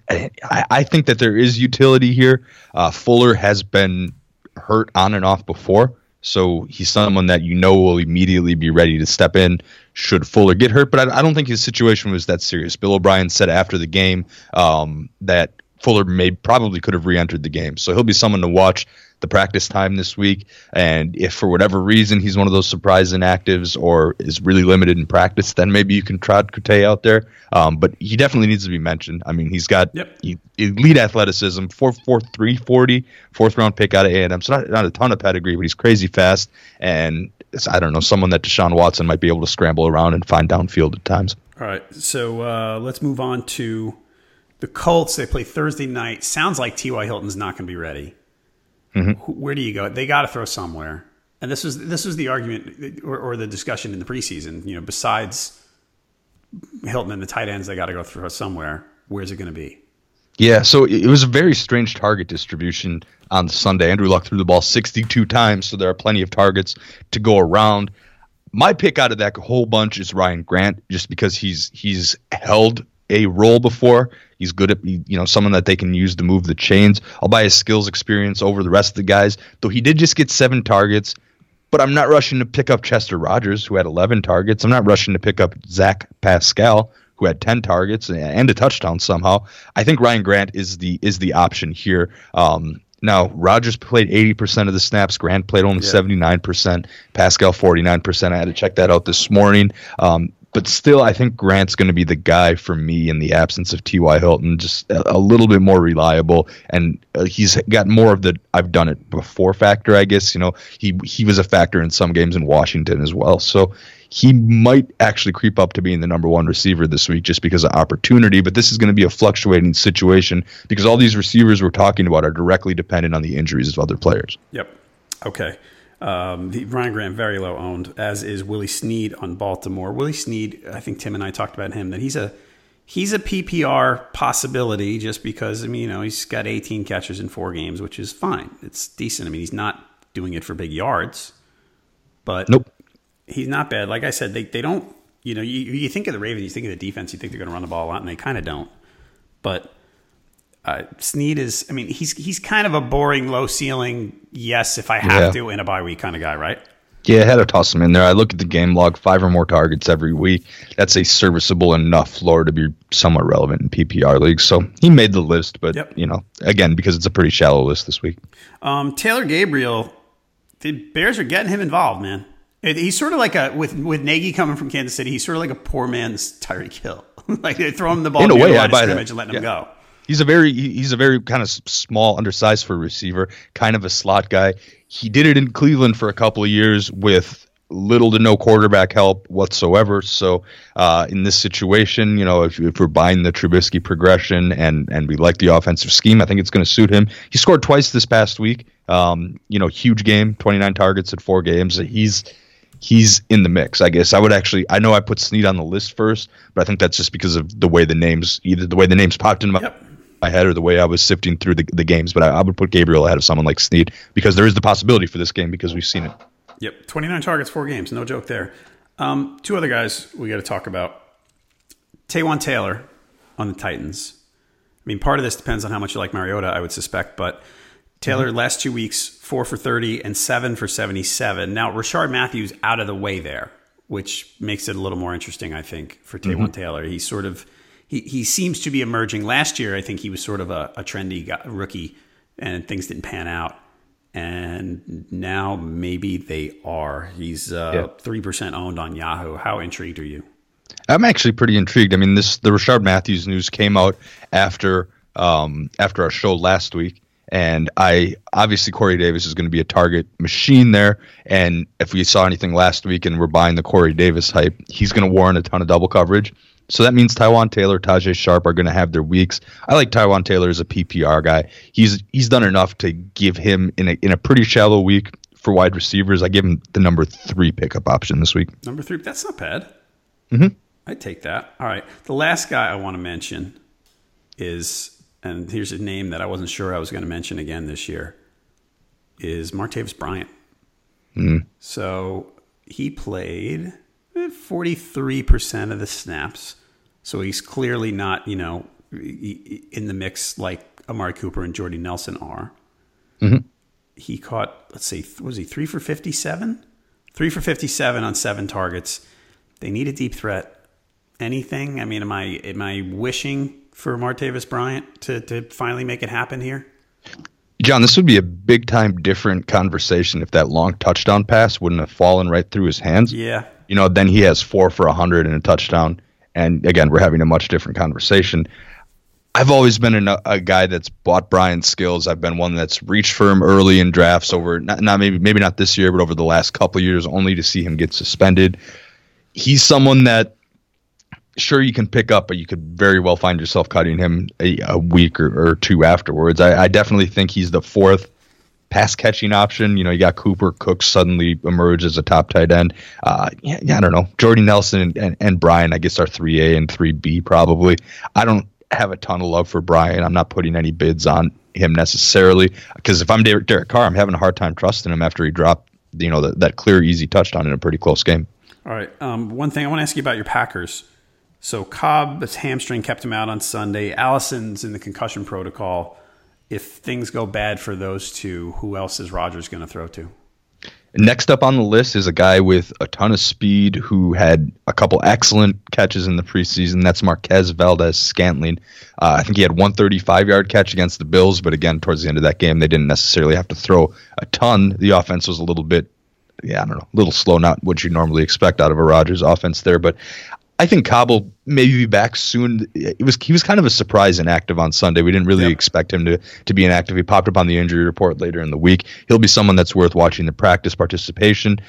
I, I, think that there is utility here. Uh, Fuller has been hurt on and off before, so he's someone that you know will immediately be ready to step in should Fuller get hurt. But I, I don't think his situation was that serious. Bill O'Brien said after the game um, that Fuller may probably could have re-entered the game, so he'll be someone to watch the practice time this week. And if for whatever reason he's one of those surprise inactives or is really limited in practice, then maybe you can trot Coutee out there. Um, but he definitely needs to be mentioned. I mean, he's got yep. elite athleticism, 4'4", 40, fourth round pick out of A&M. So not, not a ton of pedigree, but he's crazy fast. And I don't know, someone that Deshaun Watson might be able to scramble around and find downfield at times. All right. So uh, let's move on to the Colts. They play Thursday night. Sounds like T.Y. Hilton's not going to be ready. Mm-hmm. Where do you go? They got to throw somewhere. And this was this was the argument or, or, the discussion in the preseason. You know, besides Hilton and the tight ends, they got to go throw somewhere. Where's it going to be? Yeah, so it was a very strange target distribution on Sunday. Andrew Luck threw the ball 62 times, so there are plenty of targets to go around. My pick out of that whole bunch is Ryan Grant, just because he's he's held a role before. He's good at you know someone that they can use to move the chains. I'll buy his skills experience over the rest of the guys. Though he did just get seven targets, but I'm not rushing to pick up Chester Rogers who had 11 targets. I'm not rushing to pick up Zach Pascal who had 10 targets and a touchdown somehow. I think Ryan Grant is the is the option here. Um, now, Rogers played 80% of the snaps. Grant played only yeah. 79%. Pascal 49%. I had to check that out this morning. Um, but still, I think Grant's going to be the guy for me in the absence of T.Y. Hilton, just a, a little bit more reliable, and uh, he's got more of the I've done it before factor, I guess. You know, he he was a factor in some games in Washington as well, so he might actually creep up to being the number one receiver this week just because of opportunity. But this is going to be a fluctuating situation because all these receivers we're talking about are directly dependent on the injuries of other players. Yep. Okay. Um, the Ryan Grant very low owned, as is Willie Snead on Baltimore. Willie Snead, I think Tim and I talked about him that he's a he's a PPR possibility just because I mean you know he's got 18 catches in four games, which is fine. It's decent. I mean he's not doing it for big yards, but nope, he's not bad. Like I said, they they don't you know you, you think of the Ravens, you think of the defense, you think they're going to run the ball a lot, and they kind of don't. But uh, Snead is, I mean, he's he's kind of a boring, low ceiling, yes, if I have yeah. to in a bye week kind of guy, right? Yeah, I had to toss him in there. I look at the game log, five or more targets every week. That's a serviceable enough floor to be somewhat relevant in PPR leagues. So he made the list, but yep. you know, again, because it's a pretty shallow list this week. Um, Taylor Gabriel, the Bears are getting him involved, man. He's sort of like a with with Nagy coming from Kansas City. He's sort of like a poor man's Tyreek Hill. like they throw him the ball in a way, I buy that. and letting yeah. him go. He's a very he's a very kind of small, undersized for a receiver, kind of a slot guy. He did it in Cleveland for a couple of years with little to no quarterback help whatsoever. So uh, in this situation, you know, if, if we're buying the Trubisky progression and and we like the offensive scheme, I think it's going to suit him. He scored twice this past week. Um, you know, huge game, 29 targets in four games. He's he's in the mix. I guess I would actually. I know I put Snead on the list first, but I think that's just because of the way the names either the way the names popped in my. Yep my head or the way I was sifting through the, the games, but I, I would put Gabriel ahead of someone like Snead because there is the possibility for this game because we've seen it. Yep, 29 targets, four games. No joke there. Um, two other guys we got to talk about. Taywaan Taylor on the Titans. I mean, part of this depends on how much you like Mariota, I would suspect, but Taylor mm-hmm. last two weeks, four for 30 and seven for 77. Now, Rishard Matthews out of the way there, which makes it a little more interesting, I think, for Taywaan mm-hmm. Taylor. He's sort of, he, he seems to be emerging. Last year, I think he was sort of a, a trendy guy, rookie and things didn't pan out. And now maybe they are. He's uh, three percent owned on Yahoo. How intrigued are you? I'm actually pretty intrigued. I mean, this the Rishard Matthews news came out after um, after our show last week, and I obviously Corey Davis is going to be a target machine there. And if we saw anything last week and we're buying the Corey Davis hype, he's going to warrant a ton of double coverage. So that means Taywaan Taylor, Tajae Sharp are going to have their weeks. I like Taywaan Taylor as a PPR guy. He's he's done enough to give him in a in a pretty shallow week for wide receivers. I give him the number three pickup option this week. Number three, that's not bad. Mm-hmm. I'd take that. All right. The last guy I want to mention is, and here's a name that I wasn't sure I was going to mention again this year, is Martavis Bryant. Mm. So he played 43% of the snaps. So he's clearly not, you know, in the mix like Amari Cooper and Jordy Nelson are. Mm-hmm. He caught, let's see, was he three for 57? Three for 57 on seven targets. They need a deep threat anything? I mean, am I am I wishing for Martavis Bryant to to finally make it happen here? John, this would be a big time different conversation if that long touchdown pass wouldn't have fallen right through his hands. Yeah. You know, then he has four for a hundred and a touchdown. And again, we're having a much different conversation. I've always been a, a, guy that's bought Bryant's skills. I've been one that's reached for him early in drafts over not, not maybe maybe not this year, but over the last couple years, only to see him get suspended. He's someone that sure you can pick up, but you could very well find yourself cutting him a, a week or, or, two afterwards. I, I, definitely think he's the fourth pass catching option. You know, you got Cooper Cook suddenly emerge as a top tight end. Uh, yeah, yeah, I don't know. Jordy Nelson and, and, and Bryant, I guess, are 3A and 3B probably. I don't have a ton of love for Bryant. I'm not putting any bids on him necessarily because if I'm Derek, Derek Carr, I'm having a hard time trusting him after he dropped, you know, the, that clear, easy touchdown in a pretty close game. All right. Um, one thing I want to ask you about your Packers. So Cobb's hamstring kept him out on Sunday. Allison's in the concussion protocol. If things go bad for those two, who else is Rodgers going to throw to? Next up on the list is a guy with a ton of speed who had a couple excellent catches in the preseason. That's Marquez Valdes Scantling. Uh, I think he had one 35 yard catch against the Bills, but again, towards the end of that game, they didn't necessarily have to throw a ton. The offense was a little bit yeah, I don't know, a little slow, not what you normally expect out of a Rodgers offense there. But I think Cobb will maybe be back soon. It was he was kind of a surprise inactive on Sunday. We didn't really expect him to to be inactive. He popped up on the injury report later in the week. He'll be someone that's worth watching the practice participation.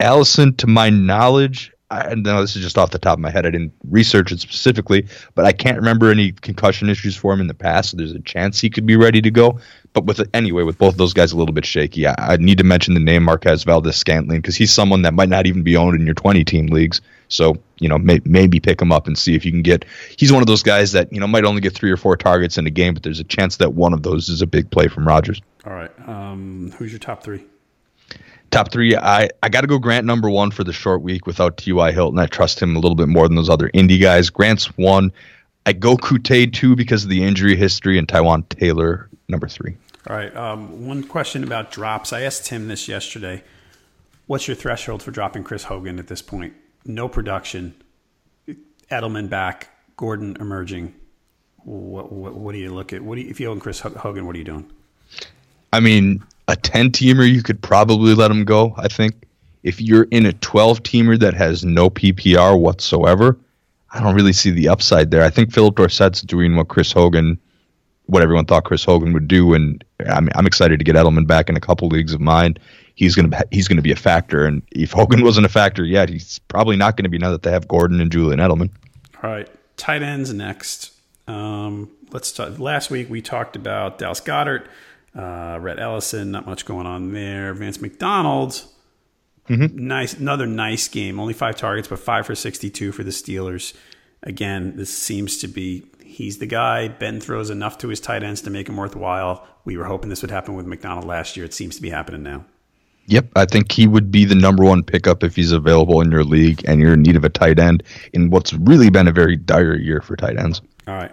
Allison, to my knowledge, I know this is just off the top of my head. I didn't research it specifically, but I can't remember any concussion issues for him in the past. So there's a chance he could be ready to go. But with anyway, with both those guys a little bit shaky, I, I need to mention the name Marquez Valdes Scantling because he's someone that might not even be owned in your 20 team leagues. So you know, may, maybe pick him up and see if you can get. He's one of those guys that you know might only get three or four targets in a game, but there's a chance that one of those is a big play from Rodgers. All right, um, who's your top three? Top three, I, I got to go Grant number one for the short week without T.Y. Hilton. I trust him a little bit more than those other indie guys. Grant's one. I go Coutee two because of the injury history, and Taywaan Taylor number three. All right. Um, one question about drops. I asked Tim this yesterday. What's your threshold for dropping Chris Hogan at this point? No production, Edelman back, Gordon emerging. What, what, what do you look at? What do you, if you own Chris Hogan? What are you doing? I mean, a 10 teamer, you could probably let him go, I think. If you're in a 12 teamer that has no PPR whatsoever, I don't really see the upside there. I think Philip Dorsett's doing what Chris Hogan, what everyone thought Chris Hogan would do, and I'm, I'm excited to get Edelman back in a couple leagues of mine. He's gonna he's gonna be a factor, and if Hogan wasn't a factor yet, he's probably not going to be now that they have Gordon and Julian Edelman. All right, tight ends next. Um, let's talk. Last week we talked about Dallas Goedert, Uh, Rhett Ellison, not much going on there. Vance McDonald, mm-hmm. nice, another nice game. Only five targets, but five for sixty-two for the Steelers. Again, this seems to be He's the guy. Ben throws enough to his tight ends to make him worthwhile. We were hoping this would happen with McDonald last year. It seems to be happening now. Yep, I think he would be the number one pickup if he's available in your league and you're in need of a tight end in what's really been a very dire year for tight ends. All right.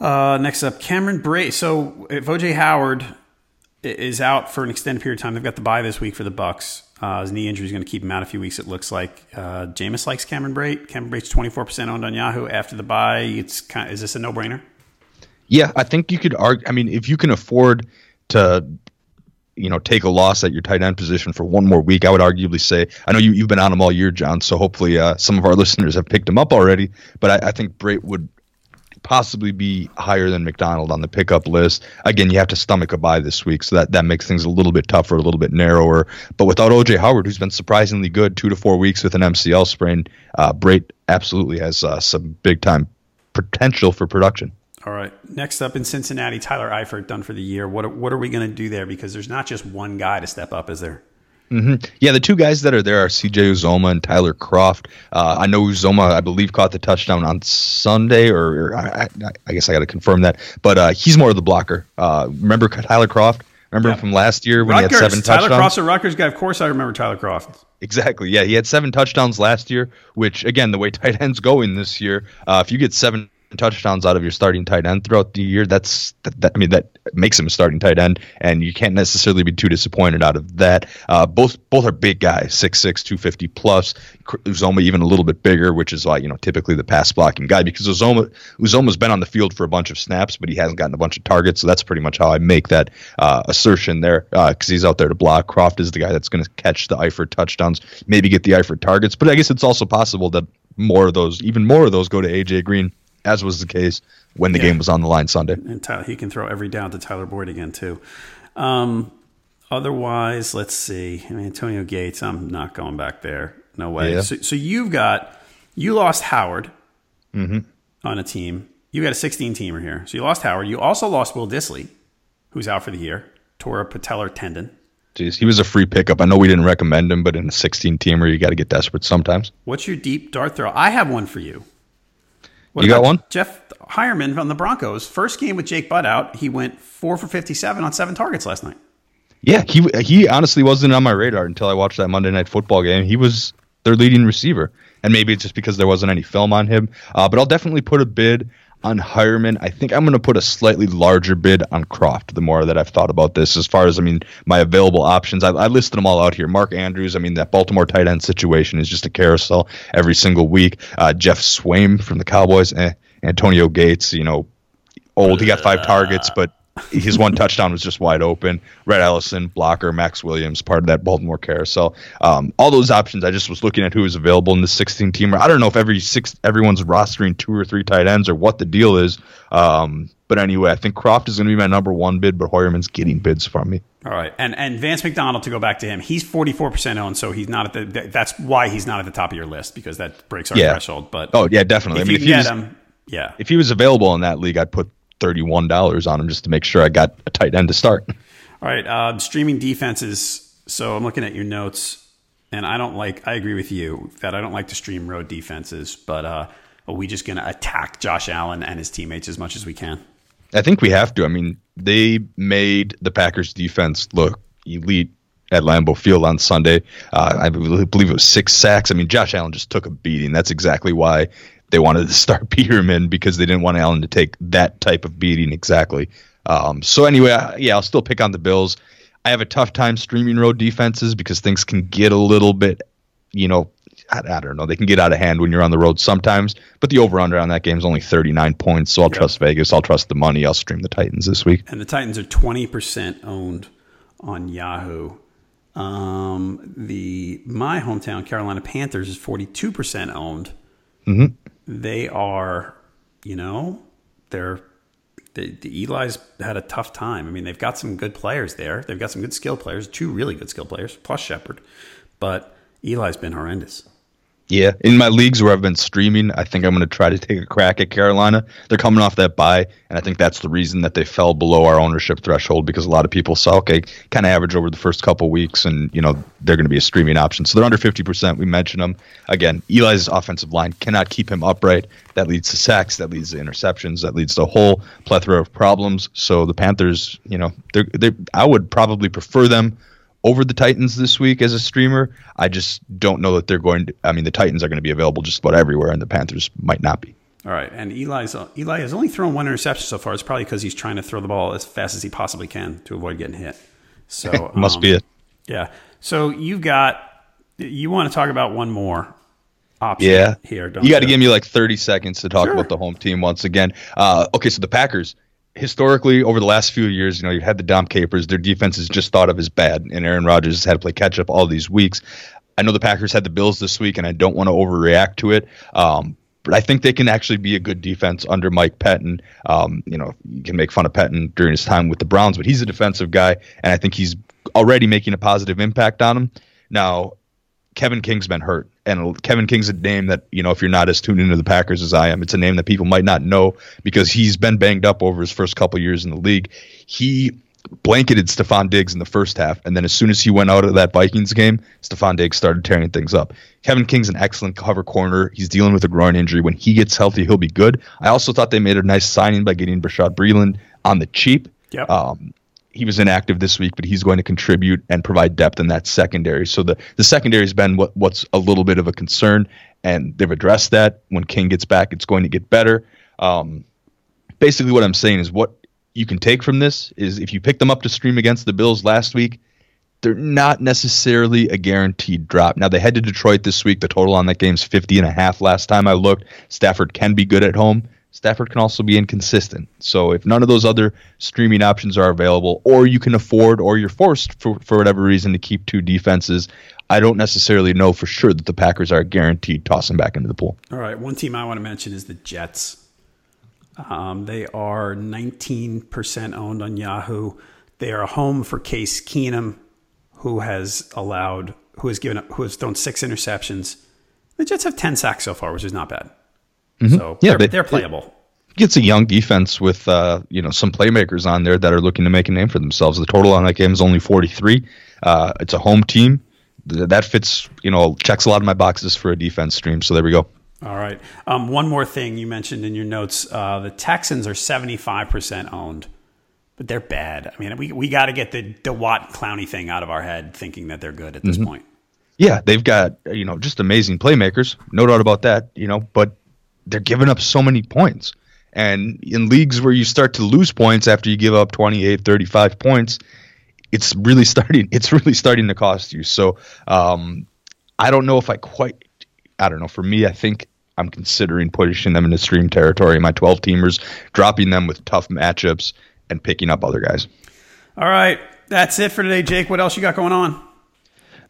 Uh, next up, Cameron Brate. So if OJ Howard is out for an extended period of time, they've got the bye this week for the Bucs. Uh, his knee injury is going to keep him out a few weeks. It looks like. Uh, Jameis likes Cameron Brate. Cameron Brate's twenty four percent owned on Yahoo after the bye. It's kind. Of, is this a no brainer? Yeah, I think you could argue. I mean, if you can afford to you know take a loss at your tight end position for one more week, I would arguably say I know you you've been on him all year, John. So hopefully uh, some of our listeners have picked him up already. But I, I think Brate would possibly be higher than McDonald on the pickup list. Again, you have to stomach a bye this week, so that, that makes things a little bit tougher, a little bit narrower. But without OJ Howard, who's been surprisingly good, two to four weeks with an MCL sprain, uh, Brate absolutely has uh, some big time potential for production. All right. Next up in Cincinnati, Tyler Eifert done for the year. What are, what are we going to do there? Because there's not just one guy to step up, is there? Mm-hmm. Yeah, the two guys that are there are CJ Uzomah and Tyler Kroft. Uh, I know Uzomah, I believe, caught the touchdown on Sunday, or, or I, I, guess I got to confirm that. But uh, he's more of the blocker. Uh, remember Tyler Kroft? Remember him from last year when Rutgers. he had seven Tyler touchdowns? Kroft's a Rutgers guy. Of course, I remember Tyler Kroft. Exactly. Yeah, he had seven touchdowns last year. Which, again, the way tight ends going this year, uh, if you get seven touchdowns out of your starting tight end throughout the year, that's that, that, I mean that makes him a starting tight end, and you can't necessarily be too disappointed out of that. Uh, both both are big guys, 6'6", 250 plus. Uzomah even a little bit bigger, which is why you know typically the pass blocking guy because Uzomah Uzomah's been on the field for a bunch of snaps, but he hasn't gotten a bunch of targets. So that's pretty much how I make that uh, assertion there because uh, he's out there to block. Kroft is the guy that's going to catch the Eifert touchdowns, maybe get the Eifert targets, but I guess it's also possible that more of those, even more of those, go to AJ Green as was the case when the yeah. game was on the line Sunday. And Tyler, he can throw every down to Tyler Boyd again too. Um, otherwise, let's see. I mean, Antonio Gates, I'm not going back there. No way. Yeah. So, so, you've got you lost Howard mm-hmm. on a team. You got a 16 teamer here. So you lost Howard. You also lost Will Dissly, who's out for the year, tore a patellar tendon. Jeez, he was a free pickup. I know we didn't recommend him, but in a 16 teamer, you got to get desperate sometimes. What's your deep dart throw? I have one for you. What you got one? Jeff Heuerman from the Broncos. First game with Jake Butt out, he went four for fifty-seven on seven targets last night. Yeah, he he honestly wasn't on my radar until I watched that Monday Night Football game. He was their leading receiver, and maybe it's just because there wasn't any film on him. Uh, but I'll definitely put a bid on Heuerman. I think I'm going to put a slightly larger bid on Kroft. the more that I've thought about this. As far as, I mean, my available options, I, I listed them all out here. Mark Andrews, I mean, that Baltimore tight end situation is just a carousel every single week. Uh, Geoff Swaim from the Cowboys, eh. Antonio Gates, you know, old. He got five targets, but his one touchdown was just wide open. Rhett Ellison, blocker, Maxx Williams, part of that Baltimore carousel. Um, all those options. I just was looking at who was available in the 16 teamer. I don't know if every six everyone's rostering two or three tight ends or what the deal is. Um, but anyway, I think Kroft is going to be my number one bid, but Heuerman's getting bids from me. All right, and and Vance McDonald to go back to him, he's forty four percent owned, so he's not at the. That's why he's not at the top of your list because that breaks our yeah. threshold. But oh yeah, definitely. If I mean, you if get him, yeah. If he was available in that league, I'd put thirty-one dollars on him just to make sure I got a tight end to start. All right, uh, streaming defenses. So I'm looking at your notes, and I don't like. I agree with you that I don't like to stream road defenses, but uh, are we just going to attack Josh Allen and his teammates as much as we can? I think we have to. I mean, they made the Packers defense look elite at Lambeau Field on Sunday. Uh, I believe it was six sacks. I mean, Josh Allen just took a beating. That's exactly why they wanted to start Peterman because they didn't want Allen to take that type of beating exactly. Um, so anyway, I, yeah, I'll still pick on the Bills. I have a tough time streaming road defenses because things can get a little bit, you know, I, I, don't know. They can get out of hand when you're on the road sometimes. But the over under on that game is only 39 points. So I'll yep. trust Vegas. I'll trust the money. I'll stream the Titans this week. And the Titans are 20% owned on Yahoo. Um, the my hometown Carolina Panthers is 42% owned. Mm-hmm they are, you know, they're the, the Eli's had a tough time. I mean, they've got some good players there. They've got some good skill players, two really good skill players, plus Shepard. But Eli's been horrendous. Yeah, in my leagues where I've been streaming, I think I'm going to try to take a crack at Carolina. They're coming off that bye, and I think that's the reason that they fell below our ownership threshold because a lot of people saw, okay, kind of average over the first couple weeks, and you know they're going to be a streaming option. So they're under 50%. We mentioned them again. Eli's offensive line cannot keep him upright. That leads to sacks. That leads to interceptions. That leads to a whole plethora of problems. So the Panthers, you know, they're, they I would probably prefer them over the Titans this week as a streamer. I just don't know that they're going to. I mean, the Titans are going to be available just about everywhere, and the Panthers might not be. All right, and Eli's Eli has only thrown one interception so far. It's probably because he's trying to throw the ball as fast as he possibly can to avoid getting hit. So must um, be it. Yeah. So you've got you want to talk about one more option Yeah, here. Don't you got to give me like 30 seconds to talk Sure. about the home team once again. Uh, okay, so the Packers, historically, over the last few years, you know, you've had the Dom Capers. Their defense is just thought of as bad, and Aaron Rodgers has had to play catch up all these weeks. I know the Packers had the Bills this week, and I don't want to overreact to it. Um, but I think they can actually be a good defense under Mike Pettine. Um, you know, you can make fun of Pettine during his time with the Browns, but he's a defensive guy, and I think he's already making a positive impact on them. Now, Kevin King's been hurt, and Kevin King's a name that you know if you're not as tuned into the Packers as I am, it's a name that people might not know because he's been banged up over his first couple years in the league. He blanketed Stefon Diggs in the first half, and then as soon as he went out of that Vikings game, Stefon Diggs started tearing things up. Kevin King's an excellent cover corner. He's dealing with a groin injury. When he gets healthy, he'll be good. I also thought they made a nice signing by getting Bashaud Breeland on the cheap. Yep. Um, he was inactive this week, but he's going to contribute and provide depth in that secondary. So the the secondary has been what what's a little bit of a concern, and they've addressed that. When King gets back, it's going to get better. Um, basically, what I'm saying is what you can take from this is if you pick them up to stream against the Bills last week, they're not necessarily a guaranteed drop. Now they head to Detroit this week. The total on that game's 50 and a half last time I looked. Stafford can be good at home. Stafford can also be inconsistent. So if none of those other streaming options are available, or you can afford, or you're forced for, for whatever reason to keep two defenses, I don't necessarily know for sure that the Packers are guaranteed tossing back into the pool. All right, one team I want to mention is the Jets. Um, they are 19% owned on Yahoo. They are home for Case Keenum, who has allowed, who has given, up, who has thrown six interceptions. The Jets have 10 sacks so far, which is not bad. So Yeah, they're, they- they're playable. Gets a young defense with uh, you know some playmakers on there that are looking to make a name for themselves. The total on that game is only 43. Uh, it's a home team. Th- that fits, you know, checks a lot of my boxes for a defense stream. So there we go. All right. Um, one more thing you mentioned in your notes: uh, the Texans are seventy-five percent owned, but they're bad. I mean, we we got to get the DeWatt Clowney thing out of our head, thinking that they're good at this point. Yeah, they've got you know just amazing playmakers, no doubt about that. You know, but they're giving up so many points, and in leagues where you start to lose points after you give up 28, 35 points, it's really starting. It's really starting to cost you. So um, I don't know if I quite. I don't know. For me, I think I'm considering pushing them into stream territory. My 12 teamers, dropping them with tough matchups, and picking up other guys. All right, that's it for today, Jake. What else you got going on?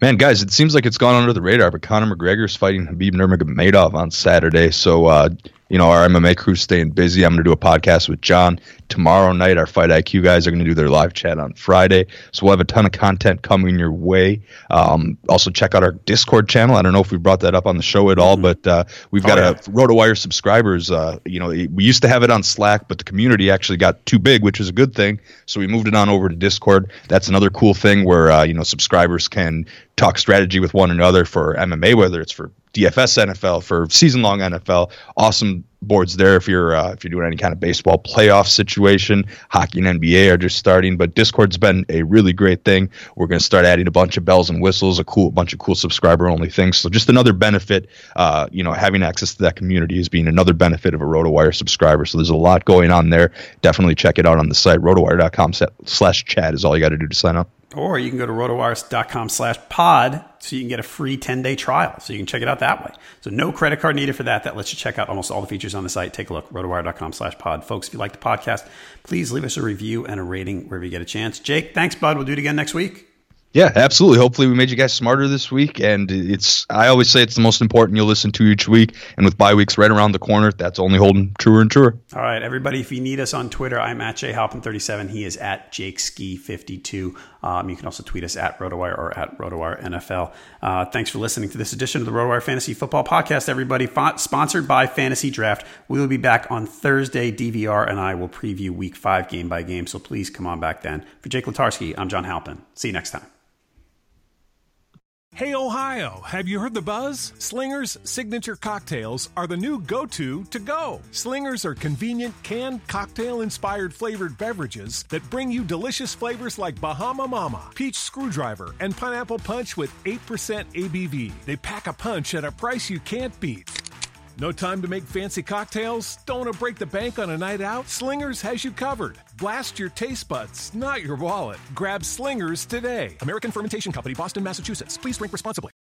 Man, guys, it seems like it's gone under the radar, but Conor McGregor's fighting Khabib Nurmagomedov on Saturday. So, uh, you know, our MMA crew's staying busy. I'm going to do a podcast with John tomorrow night. Our Fight IQ guys are going to do their live chat on Friday. So we'll have a ton of content coming your way. Um, also, check out our Discord channel. I don't know if we brought that up on the show at all, but uh, we've got Oh, yeah. a RotoWire subscribers. Uh, you know, we used to have it on Slack, but the community actually got too big, which is a good thing. So we moved it on over to Discord. That's another cool thing where uh, you know subscribers can talk strategy with one another for MMA, whether it's for DFS NFL, for season long NFL. Awesome boards there if you're uh, if you're doing any kind of baseball playoff situation. Hockey and NBA are just starting, but Discord's been a really great thing. We're going to start adding a bunch of bells and whistles, a cool bunch of cool subscriber only things. So just another benefit, uh, you know, having access to that community is being another benefit of a RotoWire subscriber. So there's a lot going on there. Definitely check it out on the site. RotoWire.com slash chat is all you got to do to sign up. Or you can go to rotowires.com slash pod so you can get a free 10 day trial. So you can check it out that way. So no credit card needed for that. That lets you check out almost all the features on the site. Take a look, rotowire.com slash pod. Folks, if you like the podcast, please leave us a review and a rating wherever you get a chance. Jake, thanks, bud. We'll do it again next week. Yeah, absolutely. Hopefully, we made you guys smarter this week. And it's, I always say it's the most important you'll listen to each week. And with bye weeks right around the corner, that's only holding truer and truer. All right, everybody, if you need us on Twitter, I'm at jhalpin37. He is at jakeski52 Um, you can also tweet us at RotoWire or at RotoWire NFL. Uh, thanks for listening to this edition of the RotoWire Fantasy Football Podcast, everybody. F- sponsored by Fantasy Draft. We will be back on Thursday. DVR and I will preview Week Five game by game. So please come on back then. For Jake Letarski, I'm John Halpin. See you next time. Hey Ohio, have you heard the buzz? Slingers signature cocktails are the new go to to go. Slingers are convenient canned cocktail inspired flavored beverages that bring you delicious flavors like Bahama Mama, Peach Screwdriver, and Pineapple Punch with 8% ABV. They pack a punch at a price you can't beat. No time to make fancy cocktails? Don't want to break the bank on a night out? Slingers has you covered. Blast your taste buds, not your wallet. Grab Slingers today. American Fermentation Company, Boston, Massachusetts. Please drink responsibly.